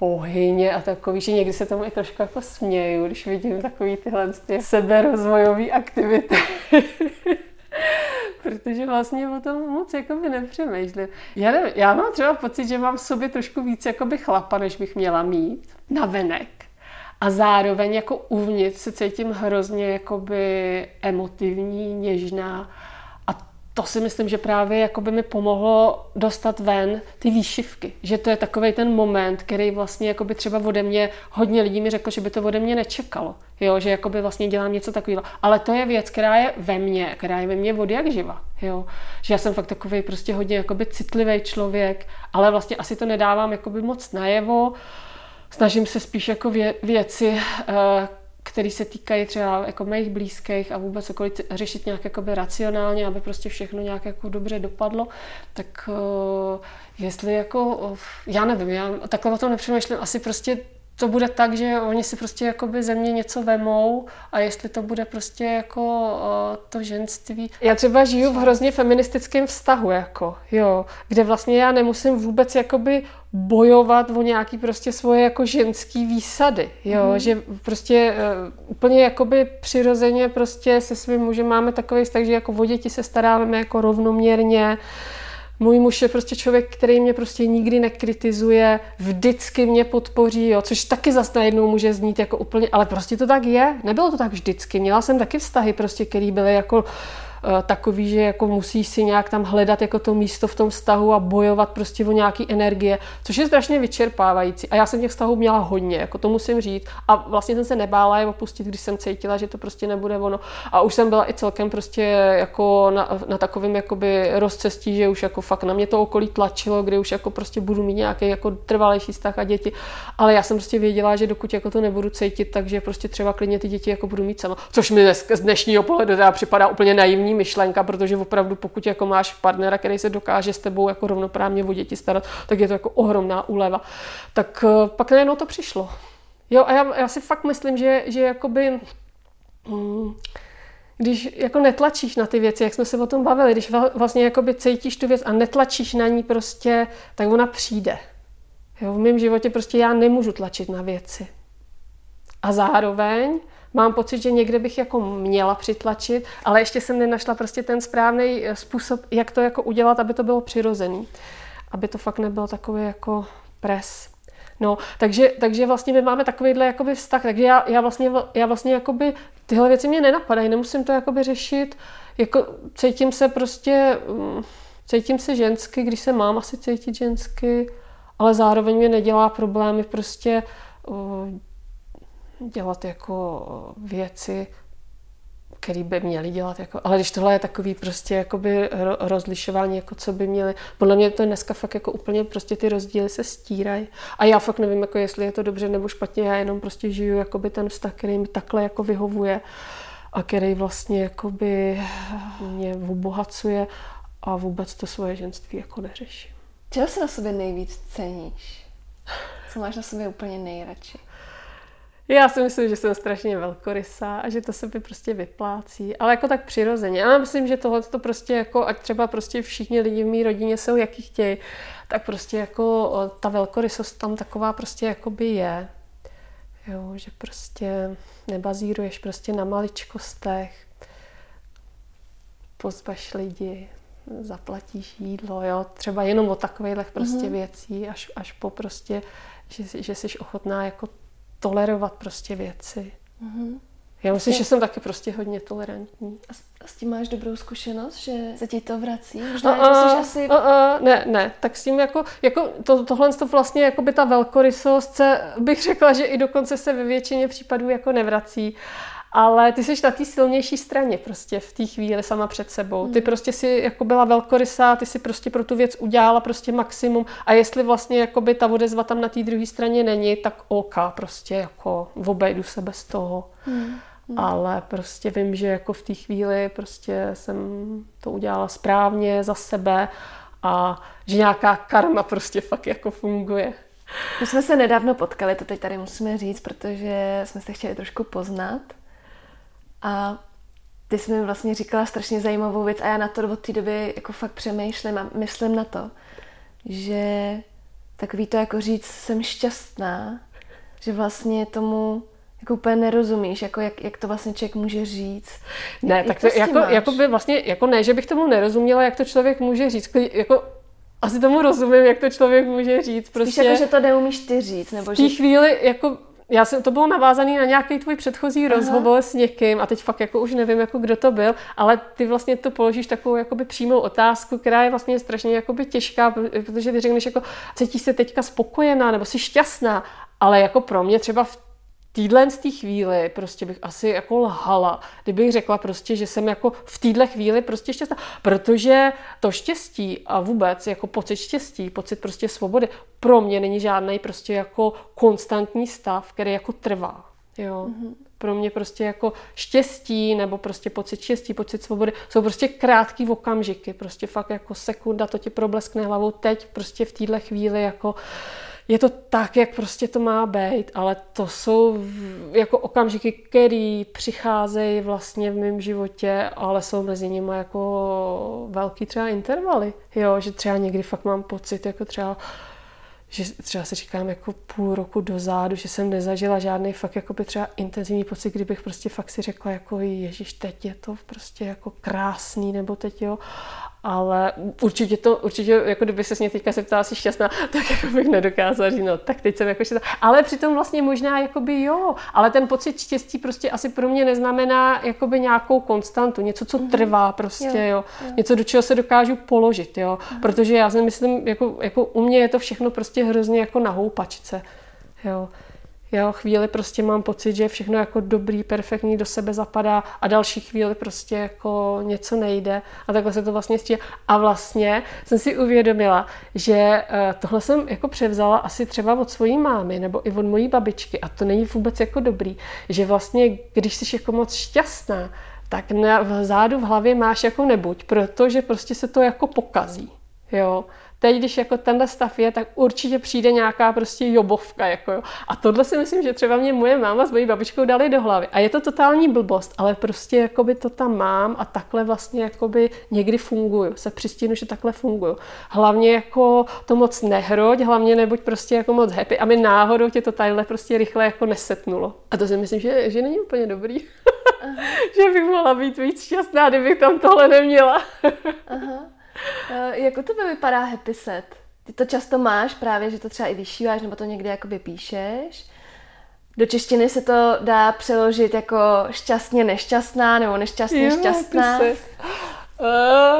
bohyně a takový, že někdy se tomu i trošku jako směju, když vidím takový tyhle ty seberozvojové aktivity. Protože vlastně o tom moc jako by nepřemýšlím. Já, nevím, já mám třeba pocit, že mám v sobě trošku víc by chlapa, než bych měla mít na venek. A zároveň jako uvnitř se cítím hrozně jakoby emotivní, něžná to si myslím, že právě jako by mi pomohlo dostat ven ty výšivky. Že to je takový ten moment, který vlastně jako by třeba ode mě, hodně lidí mi řeklo, že by to ode mě nečekalo. Jo, že jako by vlastně dělám něco takového. Ale to je věc, která je ve mně, která je ve mně od jak živa. Jo. Že já jsem fakt takový prostě hodně jakoby citlivý člověk, ale vlastně asi to nedávám jakoby moc najevo. Snažím se spíš jako vě, věci, uh, který se týkají třeba jako mých blízkých a vůbec okolí řešit nějak jakoby racionálně, aby prostě všechno nějak jako dobře dopadlo, tak uh, jestli jako, uh, já nevím, já takhle o tom nepřemýšlím, asi prostě to bude tak, že oni si prostě jakoby ze mě něco vemou a jestli to bude prostě jako uh, to ženství. Já třeba žiju v hrozně feministickém vztahu, jako, jo, kde vlastně já nemusím vůbec jakoby bojovat o nějaký prostě svoje jako ženský výsady, jo, mm. že prostě uh, úplně jakoby přirozeně prostě se svým mužem máme takový vztah, že jako o děti se staráme jako rovnoměrně, můj muž je prostě člověk, který mě prostě nikdy nekritizuje, vždycky mě podpoří, jo, což taky zase najednou může znít jako úplně, ale prostě to tak je. Nebylo to tak vždycky. Měla jsem taky vztahy prostě, které byly jako takový, že jako musíš si nějak tam hledat jako to místo v tom vztahu a bojovat prostě o nějaký energie, což je strašně vyčerpávající. A já jsem těch vztahů měla hodně, jako to musím říct. A vlastně jsem se nebála je opustit, když jsem cítila, že to prostě nebude ono. A už jsem byla i celkem prostě jako na, na takovém jakoby rozcestí, že už jako fakt na mě to okolí tlačilo, kde už jako prostě budu mít nějaký jako trvalejší vztah a děti. Ale já jsem prostě věděla, že dokud jako to nebudu cítit, takže prostě třeba klidně ty děti jako budu mít sama. Což mi z dnešního pohledu připadá úplně naivní geniální myšlenka, protože opravdu pokud jako máš partnera, který se dokáže s tebou jako rovnoprávně o děti starat, tak je to jako ohromná úleva. Tak eh, pak najednou to přišlo. Jo, a já, já si fakt myslím, že, že jakoby, hmm, když jako netlačíš na ty věci, jak jsme se o tom bavili, když vlastně jakoby cítíš tu věc a netlačíš na ní prostě, tak ona přijde. Jo, v mém životě prostě já nemůžu tlačit na věci. A zároveň mám pocit, že někde bych jako měla přitlačit, ale ještě jsem nenašla prostě ten správný eh, způsob, jak to jako udělat, aby to bylo přirozený. Aby to fakt nebylo takový jako pres. No, takže, takže vlastně my máme takovýhle jakoby vztah, takže já, já vlastně, já vlastně jakoby, tyhle věci mě nenapadají, nemusím to jakoby řešit, jako cítím se prostě, mm, cítím se žensky, když se mám asi cítit žensky, ale zároveň mě nedělá problémy prostě dělat jako věci, který by měli dělat. Jako, ale když tohle je takový prostě jakoby rozlišování, jako co by měli, podle mě to dneska fakt jako úplně prostě ty rozdíly se stírají. A já fakt nevím, jako jestli je to dobře nebo špatně, já jenom prostě žiju jakoby ten vztah, který mi takhle jako vyhovuje a který vlastně jakoby mě obohacuje a vůbec to svoje ženství jako neřeším. Čeho se na sobě nejvíc ceníš? Co máš na sobě úplně nejradši? Já si myslím, že jsem strašně velkorysá a že to se by prostě vyplácí, ale jako tak přirozeně. Já myslím, že tohle to prostě jako, ať třeba prostě všichni lidi v mé rodině jsou, jaký chtějí, tak prostě jako ta velkorysost tam taková prostě jakoby je. Jo, že prostě nebazíruješ prostě na maličkostech, pozvaš lidi, zaplatíš jídlo, jo, třeba jenom o takových prostě mm-hmm. věcí, až, až po prostě, že, že jsi ochotná jako tolerovat prostě věci. Mm-hmm. Já myslím, že jsem taky prostě hodně tolerantní. A s, a s tím máš dobrou zkušenost, že se ti to vrací? Možná, uh, jsi asi... Uh, uh, ne, ne, tak s tím jako, jako to, tohle to vlastně jako by ta velkorysost se, bych řekla, že i dokonce se ve většině případů jako nevrací. Ale ty jsi na té silnější straně prostě v té chvíli sama před sebou. Ty hmm. prostě si jako byla velkorysá, ty si prostě pro tu věc udělala prostě maximum a jestli vlastně jako by ta odezva tam na té druhé straně není, tak OK, prostě jako obejdu se bez toho. Hmm. Hmm. Ale prostě vím, že jako v té chvíli prostě jsem to udělala správně za sebe a že nějaká karma prostě fakt jako funguje. My jsme se nedávno potkali, to teď tady musíme říct, protože jsme se chtěli trošku poznat. A ty jsi mi vlastně říkala strašně zajímavou věc a já na to od té doby jako fakt přemýšlím a myslím na to, že takový to jako říct jsem šťastná, že vlastně tomu jako úplně nerozumíš, jako jak, jak to vlastně člověk může říct. Ne, jak, tak to, jako, jako by vlastně, jako ne, že bych tomu nerozuměla, jak to člověk může říct, jako asi tomu rozumím, jak to člověk může říct. Prostě Spíš jako, že to neumíš ty říct. Nebo v té že... chvíli, jako já jsem, to bylo navázané na nějaký tvůj předchozí Aha. rozhovor s někým a teď fakt jako už nevím, jako kdo to byl, ale ty vlastně to položíš takovou jakoby přímou otázku, která je vlastně strašně jakoby těžká, protože ty řekneš jako, cítíš se teďka spokojená nebo jsi šťastná, ale jako pro mě třeba v týhle z té chvíli prostě bych asi jako lhala, kdybych řekla prostě, že jsem jako v téhle chvíli prostě šťastná. Protože to štěstí a vůbec jako pocit štěstí, pocit prostě svobody, pro mě není žádný prostě jako konstantní stav, který jako trvá. Jo. Mm-hmm. Pro mě prostě jako štěstí nebo prostě pocit štěstí, pocit svobody jsou prostě krátký okamžiky, prostě fakt jako sekunda, to ti probleskne hlavou teď, prostě v téhle chvíli jako je to tak, jak prostě to má být, ale to jsou jako okamžiky, které přicházejí vlastně v mém životě, ale jsou mezi nimi jako velký třeba intervaly, jo, že třeba někdy fakt mám pocit, jako třeba že třeba si říkám jako půl roku dozadu, že jsem nezažila žádný fakt jako by třeba intenzivní pocit, kdybych prostě fakt si řekla jako ježiš, teď je to prostě jako krásný, nebo teď jo ale určitě to, určitě, jako kdyby se mě teďka zeptala, jsi šťastná, tak jako bych nedokázala říct, no tak teď jsem jako šťastná. Ale přitom vlastně možná jakoby jo, ale ten pocit štěstí prostě asi pro mě neznamená jakoby nějakou konstantu, něco, co mhm. trvá prostě, jo, jo. jo. něco, do čeho se dokážu položit, jo, mhm. protože já si myslím, jako, jako u mě je to všechno prostě hrozně jako na houpačce, jo. Jo, chvíli prostě mám pocit, že všechno jako dobrý, perfektní, do sebe zapadá a další chvíli prostě jako něco nejde a takhle se to vlastně střídá. A vlastně jsem si uvědomila, že eh, tohle jsem jako převzala asi třeba od svojí mámy nebo i od mojí babičky a to není vůbec jako dobrý, že vlastně, když jsi jako moc šťastná, tak na, v zádu v hlavě máš jako nebuď, protože prostě se to jako pokazí. Jo, teď, když jako tenhle stav je, tak určitě přijde nějaká prostě jobovka. Jako jo. A tohle si myslím, že třeba mě moje máma s mojí babičkou dali do hlavy. A je to totální blbost, ale prostě jakoby to tam mám a takhle vlastně jakoby někdy funguju. Se přistínu, že takhle funguju. Hlavně jako to moc nehroď, hlavně nebuď prostě jako moc happy, aby náhodou tě to tadyhle prostě rychle jako nesetnulo. A to si myslím, že, že není úplně dobrý. že bych mohla být víc šťastná, kdybych tam tohle neměla. Aha. Uh, jako to vypadá happy set? ty to často máš právě, že to třeba i vyšíváš nebo to někde jakoby píšeš. Do češtiny se to dá přeložit jako šťastně nešťastná nebo nešťastně jo, šťastná. Uh,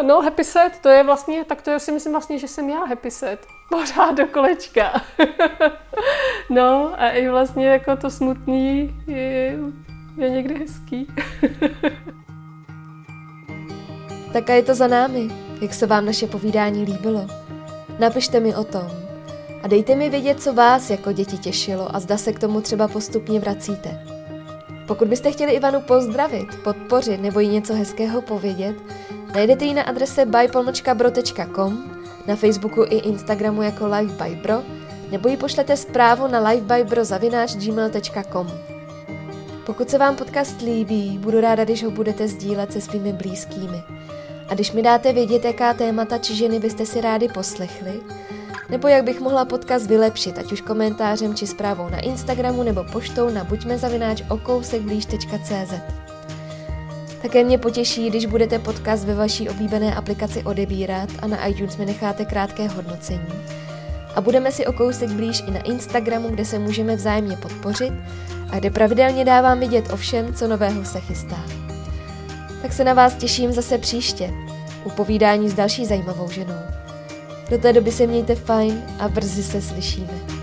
no, happy set, to je vlastně, tak to je si myslím vlastně, že jsem já happy set. Pořád do kolečka. no a i vlastně jako to smutný je, je někdy hezký. tak a je to za námi. Jak se vám naše povídání líbilo? Napište mi o tom. A dejte mi vědět, co vás jako děti těšilo a zda se k tomu třeba postupně vracíte. Pokud byste chtěli Ivanu pozdravit, podpořit nebo jí něco hezkého povědět, najdete ji na adrese bypolnočkabro.com, na Facebooku i Instagramu jako Live by Bro, nebo ji pošlete zprávu na livebybro.gmail.com. Pokud se vám podcast líbí, budu ráda, když ho budete sdílet se svými blízkými. A když mi dáte vědět, jaká témata či ženy byste si rádi poslechli, nebo jak bych mohla podcast vylepšit, ať už komentářem či zprávou na Instagramu nebo poštou na buďmezavinač.okousekblíž.cz. Také mě potěší, když budete podcast ve vaší oblíbené aplikaci odebírat a na iTunes mi necháte krátké hodnocení. A budeme si o kousek blíž i na Instagramu, kde se můžeme vzájemně podpořit a kde pravidelně dávám vidět o všem, co nového se chystá. Tak se na vás těším zase příště, u povídání s další zajímavou ženou. Do té doby se mějte fajn a brzy se slyšíme.